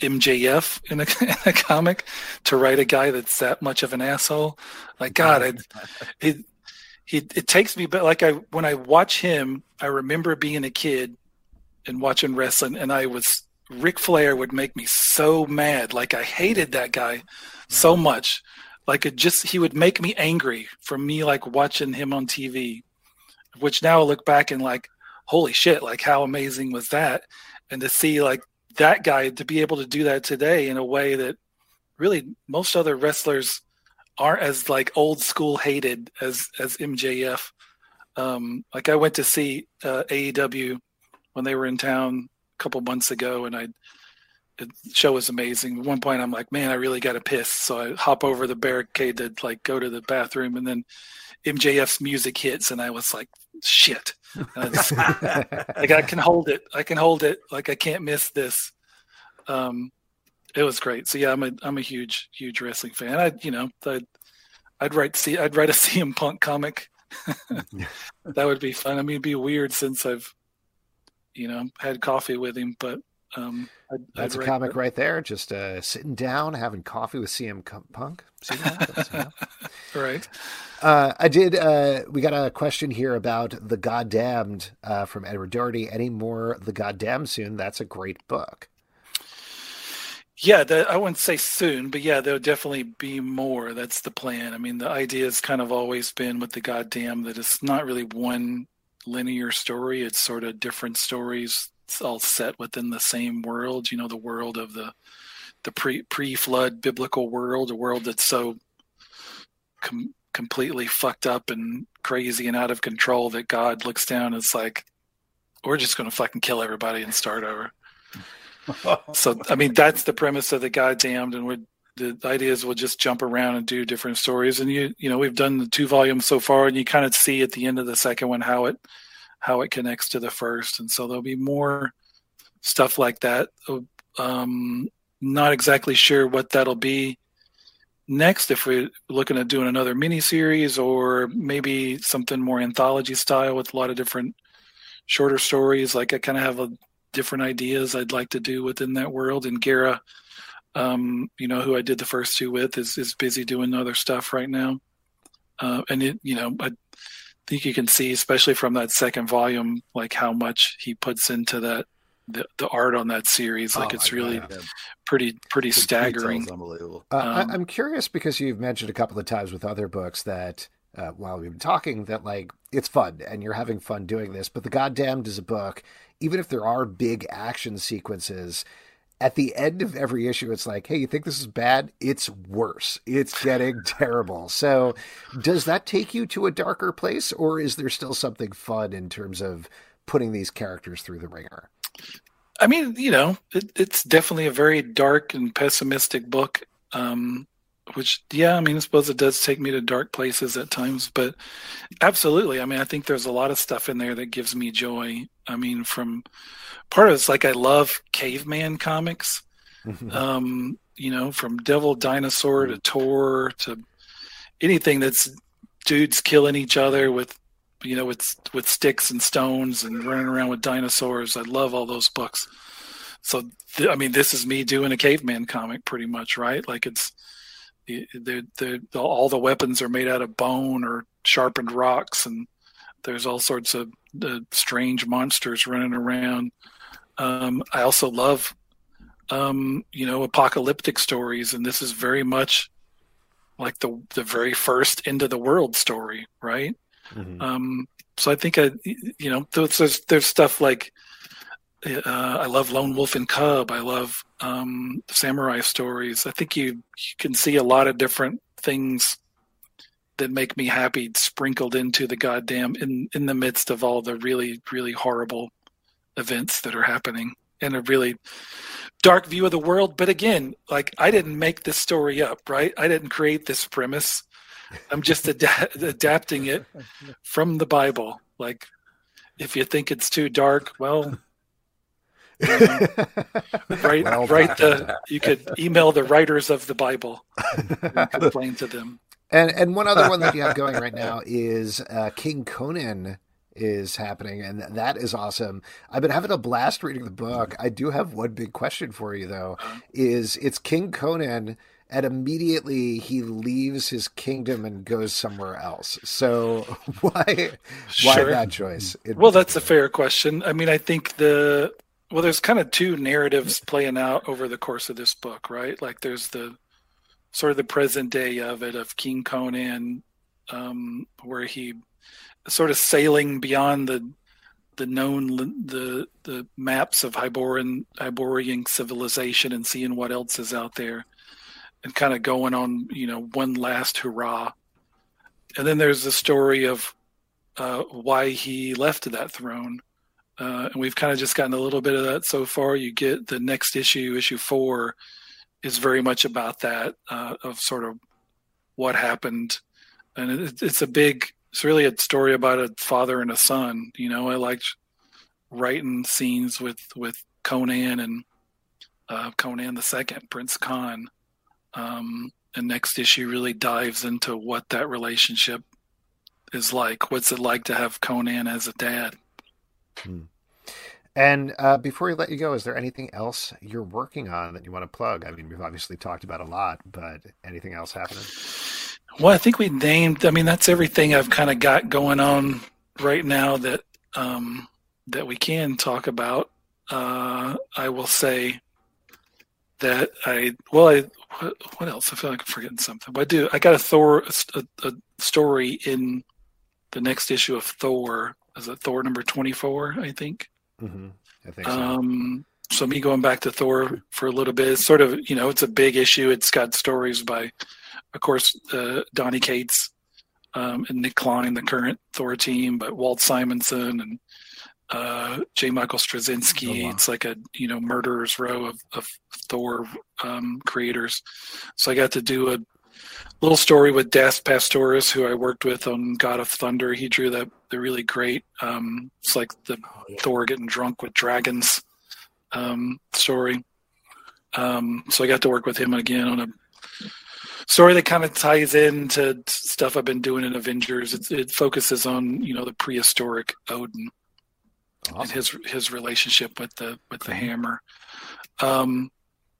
MJF in a, in a comic. To write a guy that's that much of an asshole. Like God, I it he it takes me but like I when I watch him, I remember being a kid and watching wrestling and I was Ric Flair would make me so mad. Like I hated that guy so mm-hmm. much. Like it just he would make me angry from me like watching him on TV. Which now I look back and like, holy shit, like how amazing was that? And to see like that guy to be able to do that today in a way that really most other wrestlers aren't as like old school hated as as MJF. Um, like I went to see uh, AEW when they were in town a couple months ago, and I the show was amazing. At one point, I'm like, man, I really got to piss, so I hop over the barricade to like go to the bathroom, and then MJF's music hits, and I was like, shit. I like I can hold it. I can hold it. Like I can't miss this. Um, it was great. So yeah, I'm a I'm a huge huge wrestling fan. I you know I'd, I'd write see I'd write a CM Punk comic. that would be fun. I mean, it'd be weird since I've you know had coffee with him, but um, I'd, That's I'd a comic that. right there. Just uh, sitting down, having coffee with CM Punk. See that? That's, you know. right. Uh, I did. Uh, we got a question here about the Goddamned uh, from Edward Doherty. Any more the Goddamned soon? That's a great book. Yeah, the, I wouldn't say soon, but yeah, there'll definitely be more. That's the plan. I mean, the idea has kind of always been with the goddamn that it's not really one linear story. It's sort of different stories. It's all set within the same world. You know, the world of the the pre pre flood biblical world, a world that's so com- completely fucked up and crazy and out of control that God looks down and it's like, "We're just going to fucking kill everybody and start over." so I mean that's the premise of the goddamned, and we're, the idea is we'll just jump around and do different stories. And you you know we've done the two volumes so far, and you kind of see at the end of the second one how it how it connects to the first, and so there'll be more stuff like that. Um, not exactly sure what that'll be next if we're looking at doing another mini series or maybe something more anthology style with a lot of different shorter stories like i kind of have a different ideas I'd like to do within that world. And Guéra, um, you know, who I did the first two with, is is busy doing other stuff right now. Uh, and it, you know, I think you can see, especially from that second volume, like how much he puts into that the, the art on that series. Like Oh it's really God, yeah. pretty pretty The staggering. detail's unbelievable. Uh, Um, I, I'm curious because you've mentioned a couple of times with other books that uh, while we've been talking that like it's fun and you're having fun doing this, but the Goddamned is a book. Even if there are big action sequences, at the end of every issue, it's like, hey, you think this is bad? It's worse. It's getting terrible. So, does that take you to a darker place, or is there still something fun in terms of putting these characters through the ringer? I mean, you know, it, it's definitely a very dark and pessimistic book. Um, which, yeah, I mean, I suppose it does take me to dark places at times, but absolutely. I mean, I think there's a lot of stuff in there that gives me joy. I mean, from part of it's like I love caveman comics. Um, you know, from Devil Dinosaur to Tor to anything that's dudes killing each other with you know with with sticks and stones and running around with dinosaurs. I love all those books. so th- I mean, this is me doing a caveman comic, pretty much, right? Like it's the the all the weapons are made out of bone or sharpened rocks, and there's all sorts of uh, strange monsters running around. Um, I also love, um, you know, apocalyptic stories, and this is very much like the the very first end of the world story, right? Mm-hmm. Um, so I think I, you know, there's there's stuff like uh, I love Lone Wolf and Cub. I love um, samurai stories. I think you you can see a lot of different things that make me happy sprinkled into the goddamn in in the midst of all the really really horrible events that are happening and a really dark view of the world but again like i didn't make this story up right i didn't create this premise i'm just ad- adapting it from the bible like if you think it's too dark well write well, write the you could email the writers of the bible and complain to them and and one other one that you have going right now is uh, king conan is happening and that is awesome i've been having a blast reading the book i do have one big question for you though is it's king conan and immediately he leaves his kingdom and goes somewhere else. So why why sure. that choice? Well, that's a fair question. I mean, I think the well, there's kind of two narratives playing out over the course of this book, right? Like there's the sort of the present day of it of King Conan, um, where he sort of sailing beyond the the known the the maps of Hyborian Hyborian civilization and seeing what else is out there, and kind of going on you know one last hurrah. And then there's the story of uh, why he left that throne uh, and we've kind of just gotten a little bit of that so far. You get the next issue, issue four, is very much about that uh, of sort of what happened, and it, it's a big. It's really a story about a father and a son. You know, I liked writing scenes with with Conan and uh, Conan the Second, Prince Conn. Um, and next issue really dives into what that relationship is like. What's it like to have Conan as a dad? Hmm. And uh, before we let you go, is there anything else you're working on that you want to plug? I mean, we've obviously talked about a lot, but anything else happening? Well, I think we named. I mean, that's everything I've kind of got going on right now that um, that we can talk about. Uh, I will say that I well, I what, what, else? I feel like I'm forgetting something. But I do. I got a Thor a, a story in the next issue of Thor. Is it Thor number twenty four? I think. Mm-hmm. I think so. Um, so me going back to Thor for a little bit, it's sort of you know it's a big issue. It's got stories by, of course, uh, Donny Cates um, and Nic Klein, the current Thor team, but Walt Simonson and uh, J. Michael Straczynski. Oh, wow. It's like a you know murderers row of, of Thor um, creators. So I got to do a little story with Das Pastoras, who I worked with on God of Thunder. He drew that the really great. Um, it's like the oh, yeah. Thor getting drunk with dragons um, story. Um, so I got to work with him again on a story that kind of ties into stuff I've been doing in Avengers. It, it focuses on you know the prehistoric Odin awesome. and his his relationship with the with the hammer. Um,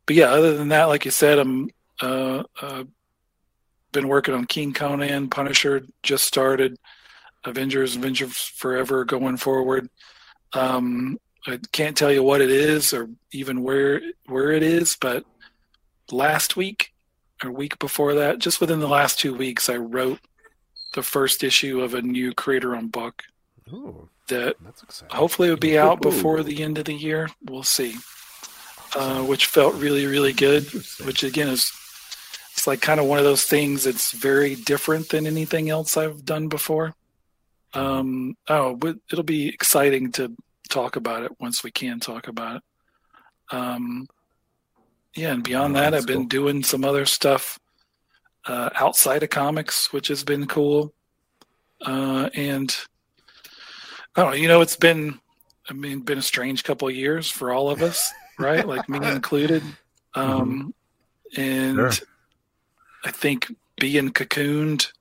but yeah, other than that, like you said, I'm uh, uh, been working on King Conan, Punisher just started, Avengers, Avengers Forever going forward. Um, I can't tell you what it is or even where where it is, but last week or week before that, just within the last two weeks, I wrote the first issue of a new creator on book Ooh, that hopefully will be out before the end of the year. We'll see. Uh, which felt really, really good. Which again is it's like kind of one of those things that's very different than anything else I've done before. Um, oh, but it'll be exciting to talk about it once we can talk about it. Um, yeah, and beyond oh, that, I've been cool. doing some other stuff uh, outside of comics, which has been cool. Uh, and I don't know, you know, it's been, I mean, been a strange couple of years for all of us, right? Like me included. Um, mm-hmm. and sure. I think being cocooned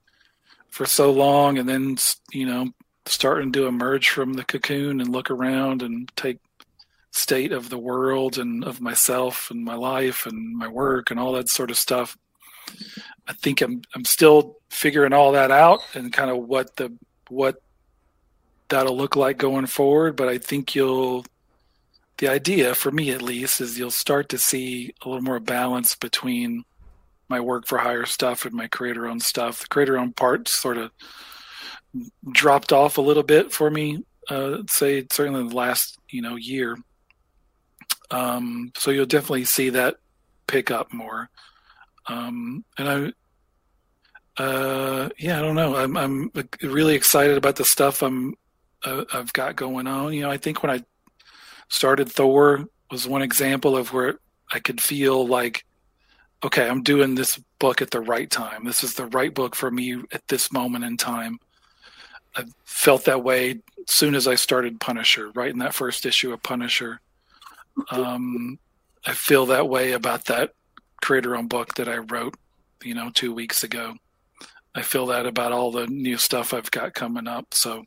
for so long and then, you know, starting to emerge from the cocoon and look around and take state of the world and of myself and my life and my work and all that sort of stuff. I think I'm I'm still figuring all that out and kind of what the what that'll look like going forward. But I think you'll the idea for me at least is you'll start to see a little more balance between my work for hire stuff and my creator owned stuff. The creator owned part sort of dropped off a little bit for me. Uh, say certainly in the last you know year. Um, so you'll definitely see that pick up more. Um, and I, uh, yeah, I don't know. I'm I'm really excited about the stuff I'm uh, I've got going on. You know, I think when I started Thor was one example of where I could feel like, okay, I'm doing this book at the right time. This is the right book for me at this moment in time. I felt that way soon as I started Punisher, right in that first issue of Punisher. Um, I feel that way about that creator owned book that I wrote, you know, two weeks ago. I feel that about all the new stuff I've got coming up. So,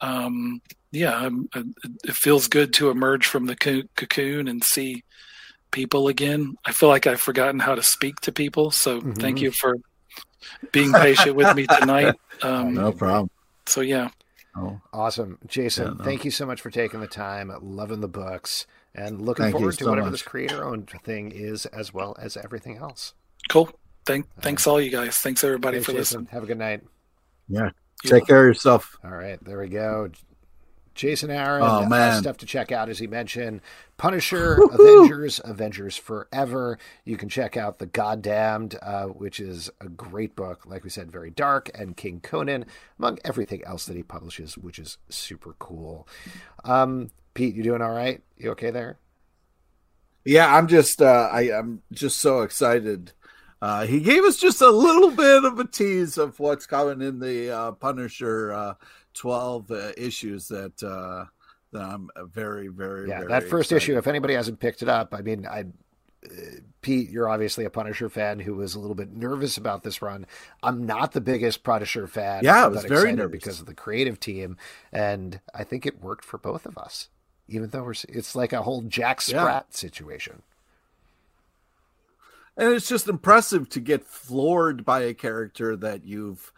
um, yeah, I'm, it feels good to emerge from the cocoon and see people again. I feel like I've forgotten how to speak to people. So, mm-hmm. thank you for being patient with me tonight. Um, no problem. So, yeah. Oh. Awesome. Jason, yeah, no. thank you so much for taking the time, loving the books, and looking thank forward to so whatever much. this creator owned thing is, as well as everything else. Cool. Thank, thanks all you guys. Thanks everybody thanks, for Jason. listening. Have a good night. Yeah. Take care of yourself. All right. There we go. Jason Aaron. Oh, man. stuff to check out, as he mentioned. Punisher, Avengers, Avengers Forever. You can check out The Goddamned, uh, which is a great book. Like we said, very dark, and King Conan, among everything else that he publishes, which is super cool. Um, Pete, you doing all right? You okay there? Yeah, I'm just uh, I, I'm just so excited. Uh, he gave us just a little bit of a tease of what's coming in the uh, Punisher uh, 12 uh, issues that uh, that I'm very, very, yeah. Very that first issue, if anybody hasn't picked it up, I mean, I Pete, you're obviously a Punisher fan who was a little bit nervous about this run. I'm not the biggest Punisher fan. Yeah, I was very nervous because of the creative team, and I think it worked for both of us. Even though we're, it's like a whole Jack Sprat yeah. situation. And it's just impressive to get floored by a character that you've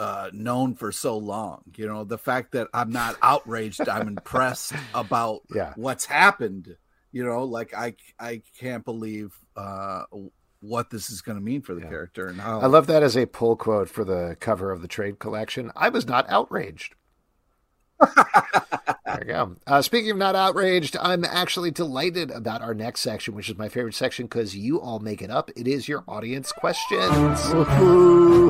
uh, known for so long. You know, the fact that I'm not outraged, I'm impressed about yeah. what's happened. You know, like I I can't believe uh, what this is going to mean for the yeah. character and how. I love that as a pull quote for the cover of the trade collection. I was not outraged there you go. Uh, speaking of not outraged, I'm actually delighted about our next section, which is my favorite section because you all make it up. It is your audience questions.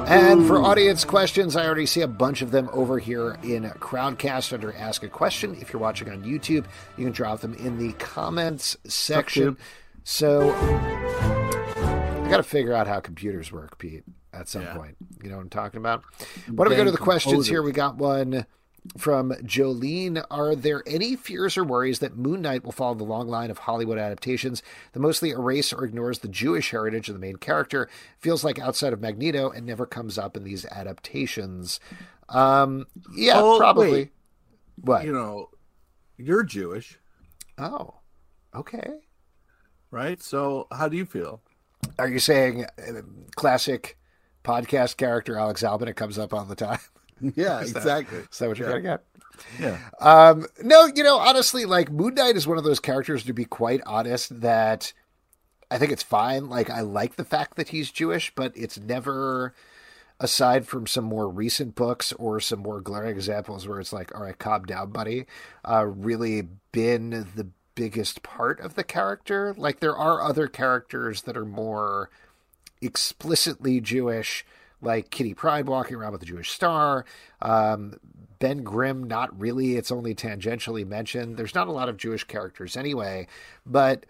and for audience questions, I already see a bunch of them over here in Crowdcast under Ask a Question. If you're watching on YouTube, you can drop them in the comments section. So I got to figure out how computers work, Pete, at some yeah. point. You know what I'm talking about? Why don't we go to the questions here? We got one from Jolene Are there any fears or worries that Moon Knight will follow the long line of Hollywood adaptations that mostly erase or ignores the Jewish heritage of the main character? Feels like outside of Magneto and never comes up in these adaptations. Um, yeah, oh, probably. Wait. What? You know, you're Jewish. Oh, okay. Right. So, how do you feel? Are you saying uh, classic podcast character Alex Albin? It comes up all the time. Yeah, is exactly. That, is that what you're yeah. getting at? Yeah. Um, no, you know, honestly, like Moon Knight is one of those characters, to be quite honest, that I think it's fine. Like, I like the fact that he's Jewish, but it's never, aside from some more recent books or some more glaring examples where it's like, all right, calm down, buddy, uh, really been the biggest part of the character. Like, there are other characters that are more explicitly Jewish like Kitty Pryde walking around with a Jewish star. Um, ben Grimm, not really. It's only tangentially mentioned. There's not a lot of Jewish characters anyway, but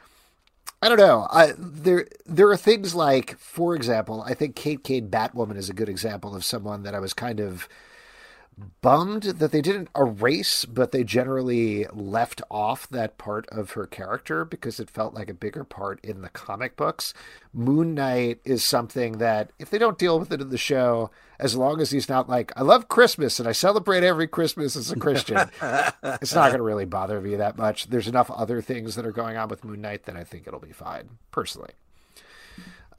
I don't know. I, there there are things like, for example, I think Kate Kane Batwoman is a good example of someone that I was kind of bummed that they didn't erase, but they generally left off that part of her character because it felt like a bigger part in the comic books. Moon Knight is something that, if they don't deal with it in the show, as long as he's not like, I love Christmas and I celebrate every Christmas as a Christian, it's not going to really bother me that much. There's enough other things that are going on with Moon Knight that I think it'll be fine, personally.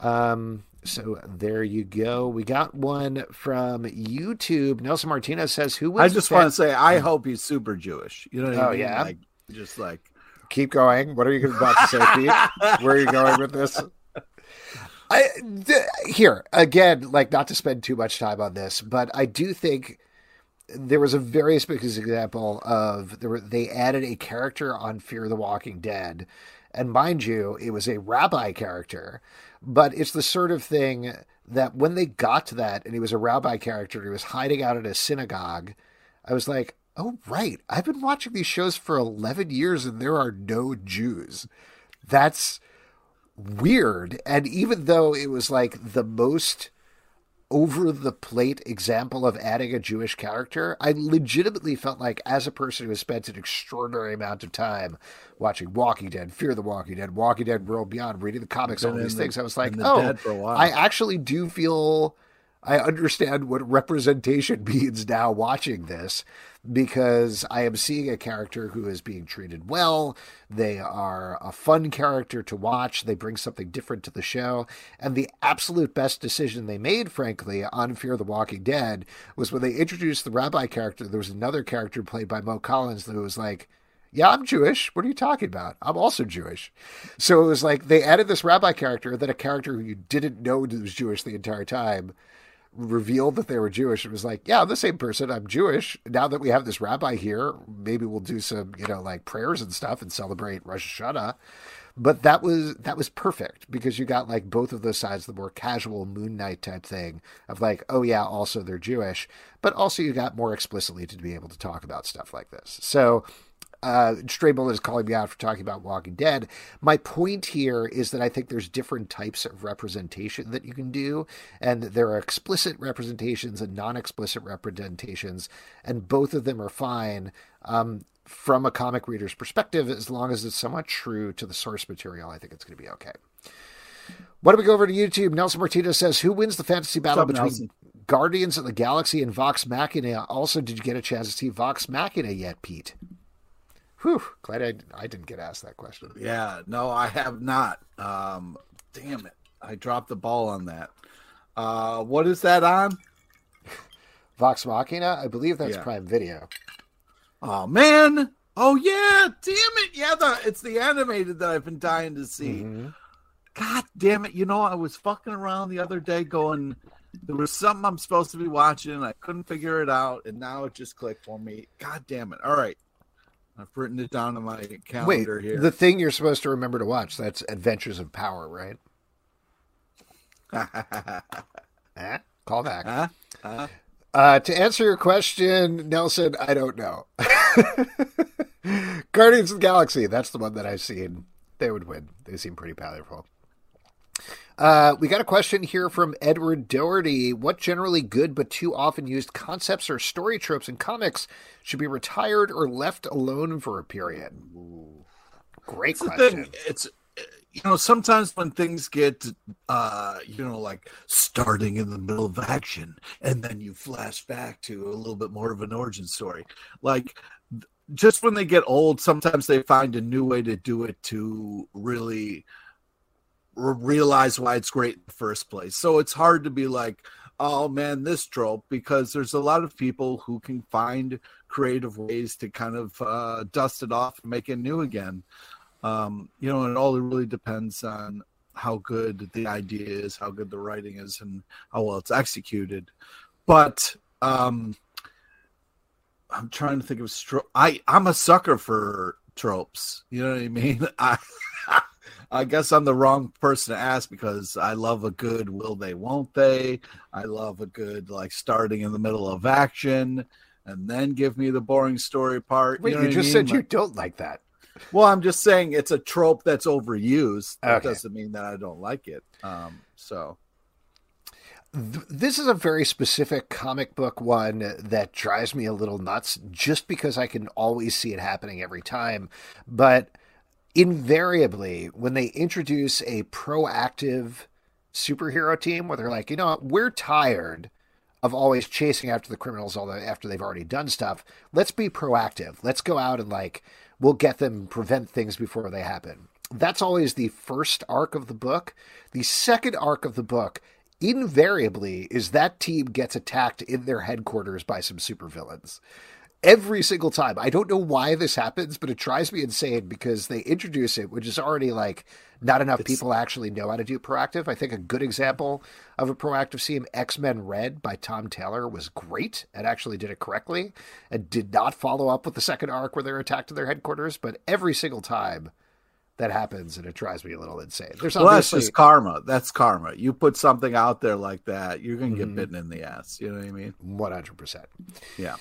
Um, so there you go. We got one from YouTube. Nelson Martinez says, "Who?" Was I just want to say, I hope he's super Jewish. You know what oh, I mean? Yeah, like, just like keep going. What are you about to say, Pete? Where are you going with this? I here again, like not to spend too much time on this, but I do think there was a very specific example of there were, they added a character on Fear the Walking Dead, and mind you, it was a rabbi character but it's the sort of thing that when they got to that and he was a rabbi character, he was hiding out at a synagogue, I was like, oh, right. I've been watching these shows for 11 years and there are no Jews. That's weird. And even though it was like the most over the plate example of adding a Jewish character, I legitimately felt like, as a person who has spent an extraordinary amount of time watching Walking Dead, Fear the Walking Dead, Walking Dead World Beyond, reading the comics, all these the, things, I was like, oh, I actually do feel I understand what representation means now watching this because I am seeing a character who is being treated well. They are a fun character to watch. They bring something different to the show. And the absolute best decision they made, frankly, on Fear the Walking Dead was when they introduced the rabbi character. There was another character played by Mo Collins that was like, yeah, I'm Jewish. What are you talking about? I'm also Jewish. So it was like they added this rabbi character, then a character who you didn't know was Jewish the entire time revealed that they were Jewish, it was like, yeah, I'm the same person. I'm Jewish. Now that we have this rabbi here, maybe we'll do some, you know, like prayers and stuff and celebrate Rosh Hashanah. But that was that was perfect because you got like both of those sides, the more casual Moon Knight type thing of like, oh yeah, also they're Jewish, but also you got more explicitly to be able to talk about stuff like this. So uh, Stray Bullet is calling me out for talking about Walking Dead. My point here is that I think there's different types of representation that you can do, and there are explicit representations and non-explicit representations, and both of them are fine. Um, from a comic reader's perspective, as long as it's somewhat true to the source material, I think it's going to be okay. Why don't we go over to YouTube? Nelson Martinez says, "Who wins the fantasy battle between Nelson? Guardians of the Galaxy and Vox Machina?" Also, did you get a chance to see Vox Machina yet, Pete? Whew, glad I, I didn't get asked that question. Yeah, no, I have not. Um, damn it. I dropped the ball on that. Uh, what is that on? Vox Machina? I believe that's yeah. Prime Video. Oh, man. Oh, yeah. Damn it. Yeah, the, it's the animated that I've been dying to see. Mm-hmm. God damn it. You know, I was fucking around the other day going, there was something I'm supposed to be watching. And I couldn't figure it out. And now it just clicked for me. God damn it. All right. I've written it down on my calendar Wait, here. The thing you're supposed to remember to watch, that's Adventures of Power, right? eh? Call back. Huh? Huh? Uh, to answer your question, Nelson, I don't know. Guardians of the Galaxy, that's the one that I've seen. They would win. They seem pretty powerful. Uh, we got a question here from Edward Doherty. What generally good but too often used concepts or story tropes in comics should be retired or left alone for a period? Ooh, great question. It's you know sometimes when things get uh you know like starting in the middle of action and then you flash back to a little bit more of an origin story like just when they get old sometimes they find a new way to do it to really realize why it's great in the first place. So it's hard to be like, oh man, this trope, because there's a lot of people who can find creative ways to kind of uh, dust it off and make it new again. Um, you know, it all really depends on how good the idea is, how good the writing is, and how well it's executed. But um, I'm trying to think of stro- I I'm a sucker for tropes. You know what I mean? I I guess I'm the wrong person to ask because I love a good will they won't they. I love a good like starting in the middle of action and then give me the boring story part. Wait, you, know you just mean? said you don't like that. Well, I'm just saying it's a trope that's overused. That okay. doesn't mean that I don't like it. Um, so this is a very specific comic book one that drives me a little nuts just because I can always see it happening every time. But invariably, when they introduce a proactive superhero team where they're like, you know what, we're tired of always chasing after the criminals the, after they've already done stuff. Let's be proactive. Let's go out and like we'll get them prevent things before they happen. That's always the first arc of the book. The second arc of the book invariably is that team gets attacked in their headquarters by some supervillains every single time. I don't know why this happens, but it drives me insane because they introduce it, which is already like not enough it's, people actually know how to do proactive. I think a good example of a proactive scene, X Men Red by Tom Taylor, was great and actually did it correctly and did not follow up with the second arc where they're attacked in their headquarters. But every single time that happens, and it drives me a little insane. There's well, that's just karma. That's karma. You put something out there like that, you're going to get mm-hmm. bitten in the ass. You know what I mean? One hundred percent. Yeah.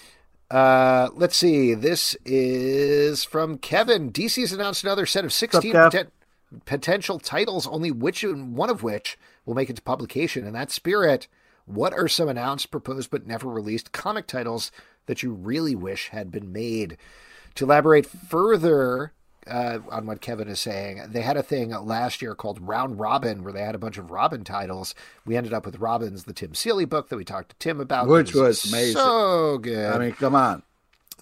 Uh, let's see. This is from Kevin. DC's announced another set of 16 up, poten- potential titles, only which one of which will make it to publication. In that spirit, what are some announced, proposed, but never released comic titles that you really wish had been made? To elaborate further uh, on what Kevin is saying. They had a thing last year called Round Robin, where they had a bunch of Robin titles. We ended up with Robin's the Tim Seeley book that we talked to Tim about, which was, was amazing, so good. I mean, come on.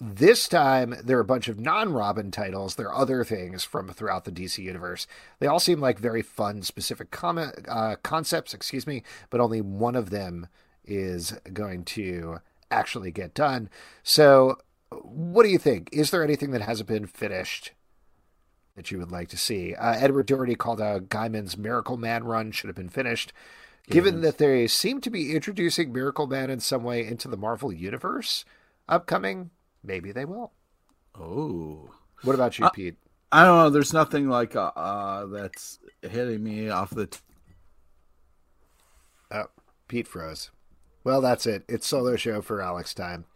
This time, there are a bunch of non Robin titles. There are other things from throughout the DC universe. They all seem like very fun, specific com- uh, concepts, excuse me, but only one of them is going to actually get done. So, what do you think? Is there anything that hasn't been finished that you would like to see. Uh, Edward Doherty called a Gaiman's Miracle Man run should have been finished. Given that they seem to be introducing Miracle Man in some way into the Marvel universe upcoming, maybe they will. Oh, what about you, uh, Pete? I don't know. There's nothing like uh, uh that's hitting me off the. T- oh, Pete froze. Well, that's it. It's solo show for Alex time.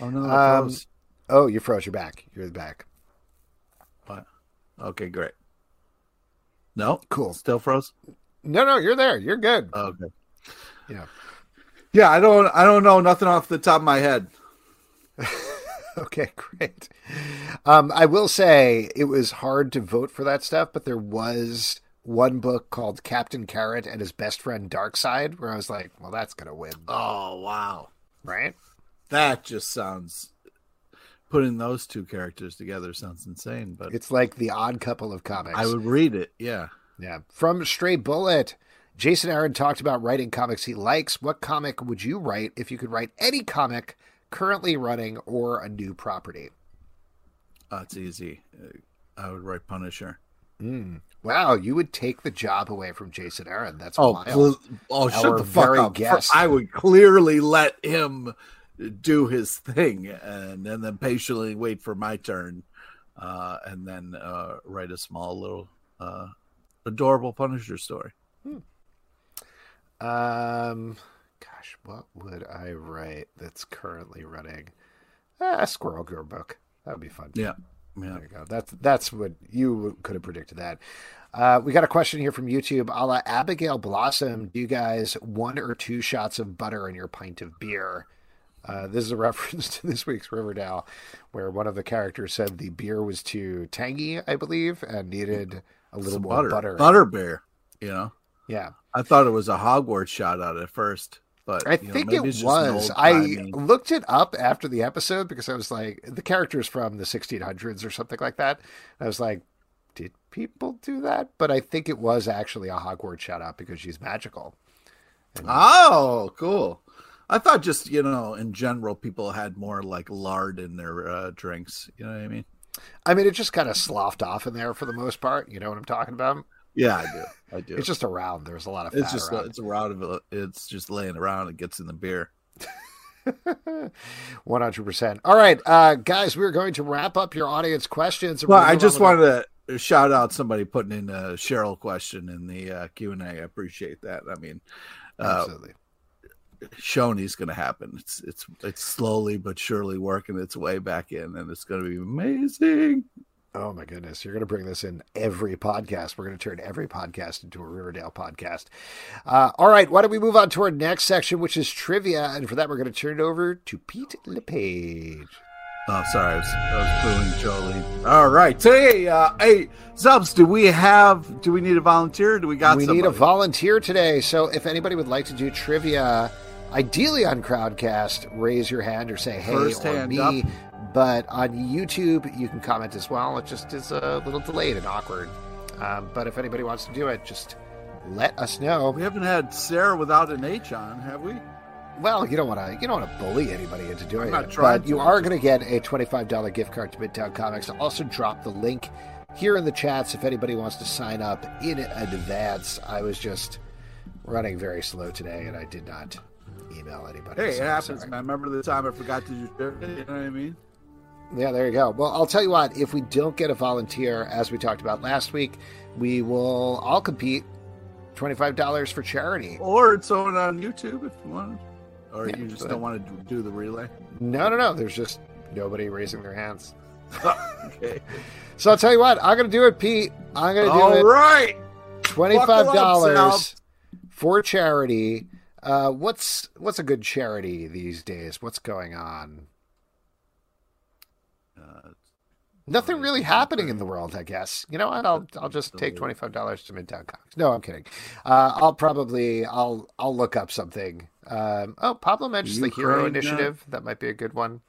Oh no! Um, oh, you froze. You're back. You're back. Okay, great. No, cool. Still froze. No, no, you're there. You're good. okay. Yeah. Yeah, I don't. I don't know nothing off the top of my head. okay, great. Um, I will say it was hard to vote for that stuff, but there was one book called Captain Carrot and his best friend Darkseid, where I was like, well, that's gonna win. Oh wow! Right? That just sounds putting those two characters together sounds insane, but it's like the odd couple of comics. I would read it. Yeah. Yeah. From Stray Bullet, Jason Aaron talked about writing comics he likes. What comic would you write if you could write any comic currently running or a new property? Uh, it's easy. Uh, I would write Punisher. Mm. Wow, you would take the job away from Jason Aaron. That's oh, wild. Pl- oh, shut the fuck up! Guest. I would clearly let him do his thing and, and then patiently wait for my turn uh, and then uh, write a small little uh, adorable Punisher story. Hmm. Um, gosh, what would I write that's currently running? Ah, a Squirrel Girl book. That would be fun. Yeah. Yeah. There you go. That's that's what you could have predicted that. Uh, we got a question here from YouTube. A la Abigail Blossom, do you guys one or two shots of butter in your pint of beer? Uh, this is a reference to this week's Riverdale, where one of the characters said the beer was too tangy, I believe, and needed a little Some more butter. butter. Butter beer, you know. Yeah, I thought it was a Hogwarts shot out at first, but I think know, it was. I looked it up after the episode because I was like, the character's from the 1600s or something like that. I was like, did people do that? But I think it was actually a Hogwarts shout out because she's magical. And, oh, cool. I thought just you know in general people had more like lard in their uh, drinks. You know what I mean? I mean, it just kind of sloughed off in there for the most part. You know what I'm talking about? Yeah, I do. I do. it's just around. There's a lot of. it's just around. it's around. It's just laying around. It gets in the beer. 100%. All right, uh, guys, we're going to wrap up your audience questions. Well, I just wanted to shout out somebody putting in a Cheryl question in the uh, Q&A. I appreciate that. I mean, uh, absolutely. Choni's going to happen. It's it's it's slowly but surely working its way back in, and it's going to be amazing. Oh my goodness, you're going to bring this in every podcast. We're going to turn every podcast into a Riverdale podcast. Uh, all right, why don't we move on to our next section, which is trivia, and for that we're going to turn it over to Pete LePage. Oh, sorry, I was, I was booing Jolene. All right, today, uh, hey Zubs, do we have? Do we need a volunteer? Do we got? We somebody? need a volunteer today. So if anybody would like to do trivia, ideally on Crowdcast, raise your hand or say hey First or me. up. But on YouTube, you can comment as well. It just is a little delayed and awkward. Um, but if anybody wants to do it, just let us know. We haven't had Sarah without an H on, have we? Well, you don't want to you don't want to bully anybody into doing it, but you are going to get a twenty five dollar gift card to Midtown Comics. I'll also drop the link here in the chats if anybody wants to sign up in advance. I was just running very slow today, and I did not email anybody. Hey, it so I'm happens, sorry. man. Remember the time I forgot to do? You know what I mean? Yeah, there you go. Well, I'll tell you what. If we don't get a volunteer, as we talked about last week, we will all compete. Twenty five dollars for charity. Or it's on on YouTube if you want. Or Yeah, you just go don't want to do, the relay. No, no, no. There's just nobody raising their hands. Oh, okay. So I'll tell you what. I'm going to do it, Pete. I'm going to do All it. right. Twenty-five Buckle up, dollars for charity. Uh, what's what's a good charity these days? What's going on? Uh, Nothing really happening in the world, I guess. You know what? I'll I'll just take twenty five dollars to Midtown Comics. No, I'm kidding. Uh, I'll probably I'll I'll look up something. Um, oh, Pablo mentions the Hero Initiative. That might be a good one.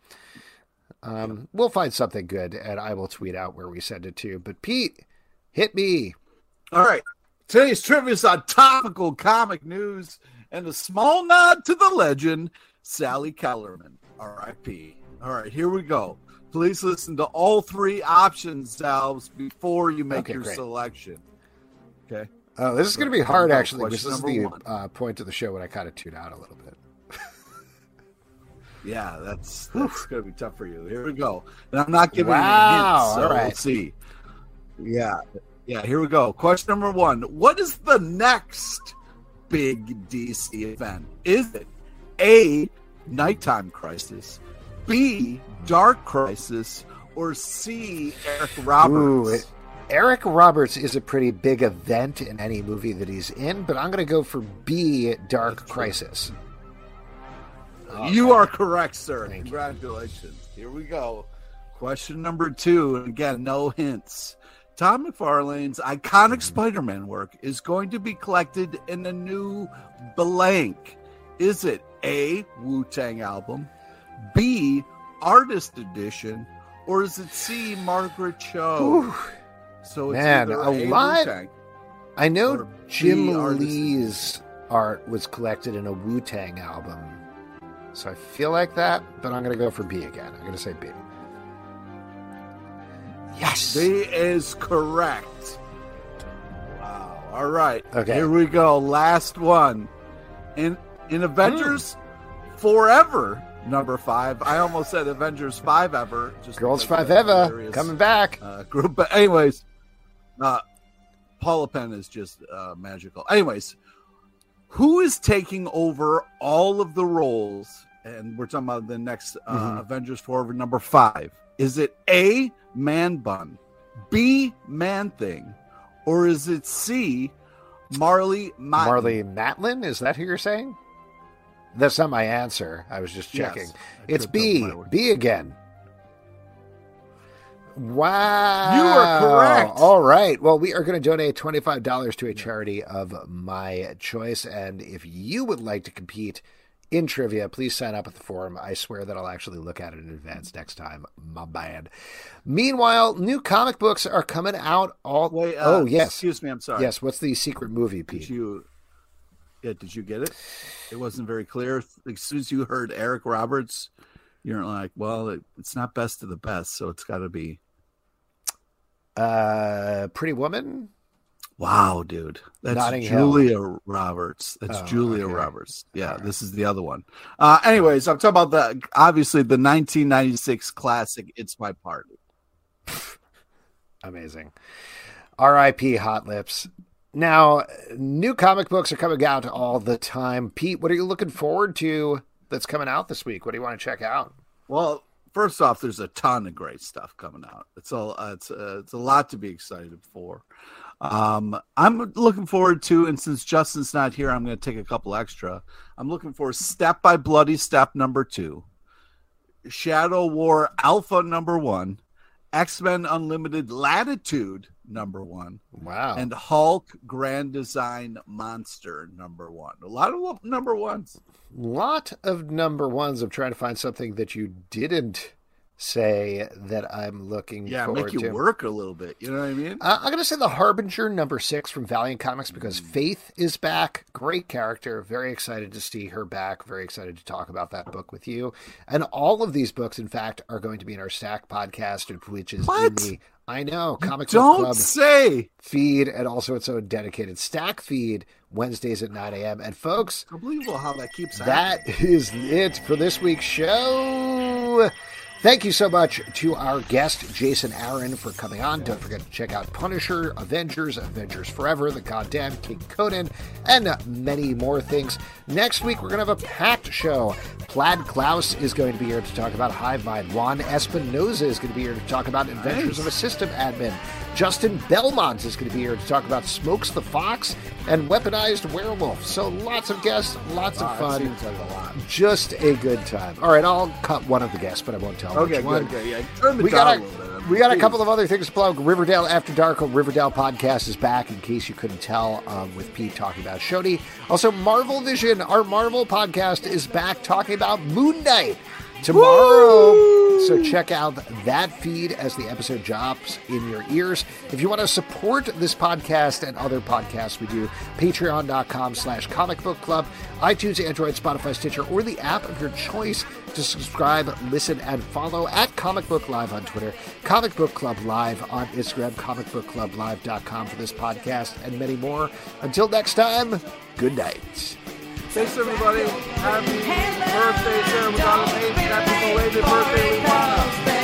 Um, we'll find something good, and I will tweet out where we send it to. But Pete, hit me. All right. Today's trivia is on topical comic news and a small nod to the legend, Sally Kellerman, R.I.P. All right, here we go. Please listen to all three options, Salves, before you make Okay, your great. selection. Okay. Oh, this is going to be hard, go. actually. This is the uh, point of the show when I kind of tune out a little bit. Yeah, that's that's going to be tough for you. Here we go. And I'm not giving Wow, you hints, so all right. we'll see. Yeah, yeah. Here we go. Question number one: What is the next big DC event? Is it A. Nighttime Crisis, B. Dark Crisis, or C. Eric Roberts? Ooh, Eric Roberts is a pretty big event in any movie that he's in, but I'm going to go for B, Dark. Crisis. You are correct, sir. Thank you. Congratulations. Here we go. Question number two. And again, no hints. Todd McFarlane's iconic Spider Man work is going to be collected in a new blank. Is it A, Wu Tang album, B, Artist Edition, or is it C, Margaret Cho? Whew. So it's Man, a A, lot-. I know Jim Lee's art was collected in a Wu Tang album, so I feel like that, but I'm going to go for B again. I'm going to say B. Yes. B is correct. Wow. All right. Okay. Here we go. Last one. In in Avengers Forever number five. I almost said Avengers Five Ever. Just Girls Five Ever hilarious, coming back. Uh, group. But anyways, uh, Paula Pell is just uh, magical. Anyways, who is taking over all of the roles? And we're talking about the next uh, Mhm. Avengers Forever number five. Is it A, Man Bun, B, Man Thing, or is it C, Marlee Matlin? Marlee Matlin, is that who you're saying? That's not my answer. I was just checking. I It's B. over my word. B again. Wow. You are correct. All right. Well, we are going to donate $25 to a charity of my choice. And if you would like to compete in trivia, please sign up at the forum. I swear that I'll actually look at it in advance next time. My bad. Meanwhile, new comic books are coming out all. Wait, uh, oh, yes. Excuse me. I'm sorry. Yes. What's the secret movie, Did you? Yeah. Did you get it? It wasn't very clear. As soon as you heard Eric Roberts, you're like, well, it, it's not best of the best, so it's got to be. Uh, Pretty Woman? Wow, dude, that's Notting Hill. Julia Roberts. That's Oh, Julia okay. Roberts. Yeah, All right. this is the other one. Uh, anyways, I'm talking about the obviously the 1996 classic. It's my party. Amazing. R.I.P. Hot Lips. Now, new comic books are coming out all the time. Pete, what are you looking forward to that's coming out this week? What do you want to check out? Well, first off, there's a ton of great stuff coming out. It's a it's a, it's a lot to be excited for. Um, I'm looking forward to, and since Justin's not here, I'm going to take a couple extra. I'm looking for Step by Bloody Step number two, Shadow War Alpha number one, X Men Unlimited Latitude number one. Wow. And Hulk Grand Design Monster number one. A lot of number ones. Lot of number ones. I'm trying to find something that you didn't say that I'm looking yeah, make you to. work a little bit. You know what I mean? Uh, I'm going to say the Harbinger number six from Valiant Comics because Faith is back. Great character. Very excited to see her back. Very excited to talk about that book with you. And all of these books, in fact, are going to be in our Stack podcast, which is What? in the I know comic book Don't club say. feed and also its own dedicated Stack feed Wednesdays at 9 a.m. And folks, Unbelievable how that keeps happening. that is it for this week's show. Thank you so much to our guest, Jason Aaron, for coming on. Don't forget to check out Punisher, Avengers, Avengers Forever, The Goddamn King Conan, and many more things. Next week, we're going to have a packed show. Plaid Klaus is going to be here to talk about Hive Mind. Juan Espinosa is going to be here to talk about Adventures of a System Admin. Justin Belmont is going to be here to talk about Smokes the Fox and Weaponized Werewolf. So lots of guests, lots Wow, of fun. seems like lot. Just a good time. All right, I'll cut one of the guests, but I won't tell Okay, which one. good, good. Yeah, turn the We got a a we got a couple of other things to plug. Riverdale After Dark, Riverdale podcast is back. In case you couldn't tell, um, with Pete talking about Choni. Also, Marvel Vision, our Marvel podcast, is back talking about Moon Knight tomorrow. So check out that feed as the episode drops in your ears. If you want to support this podcast and other podcasts we do, patreon.com slash comic book club, iTunes, Android, Spotify, Stitcher, or the app of your choice to subscribe, listen, and follow at Comic Book Live on Twitter, Comic Book Club Live on Instagram, comicbookclublive.com for this podcast, and many more. Until next time, good night. Thanks everybody. Happy birthday, Sarah McDonald Happy belated birthday, Luana.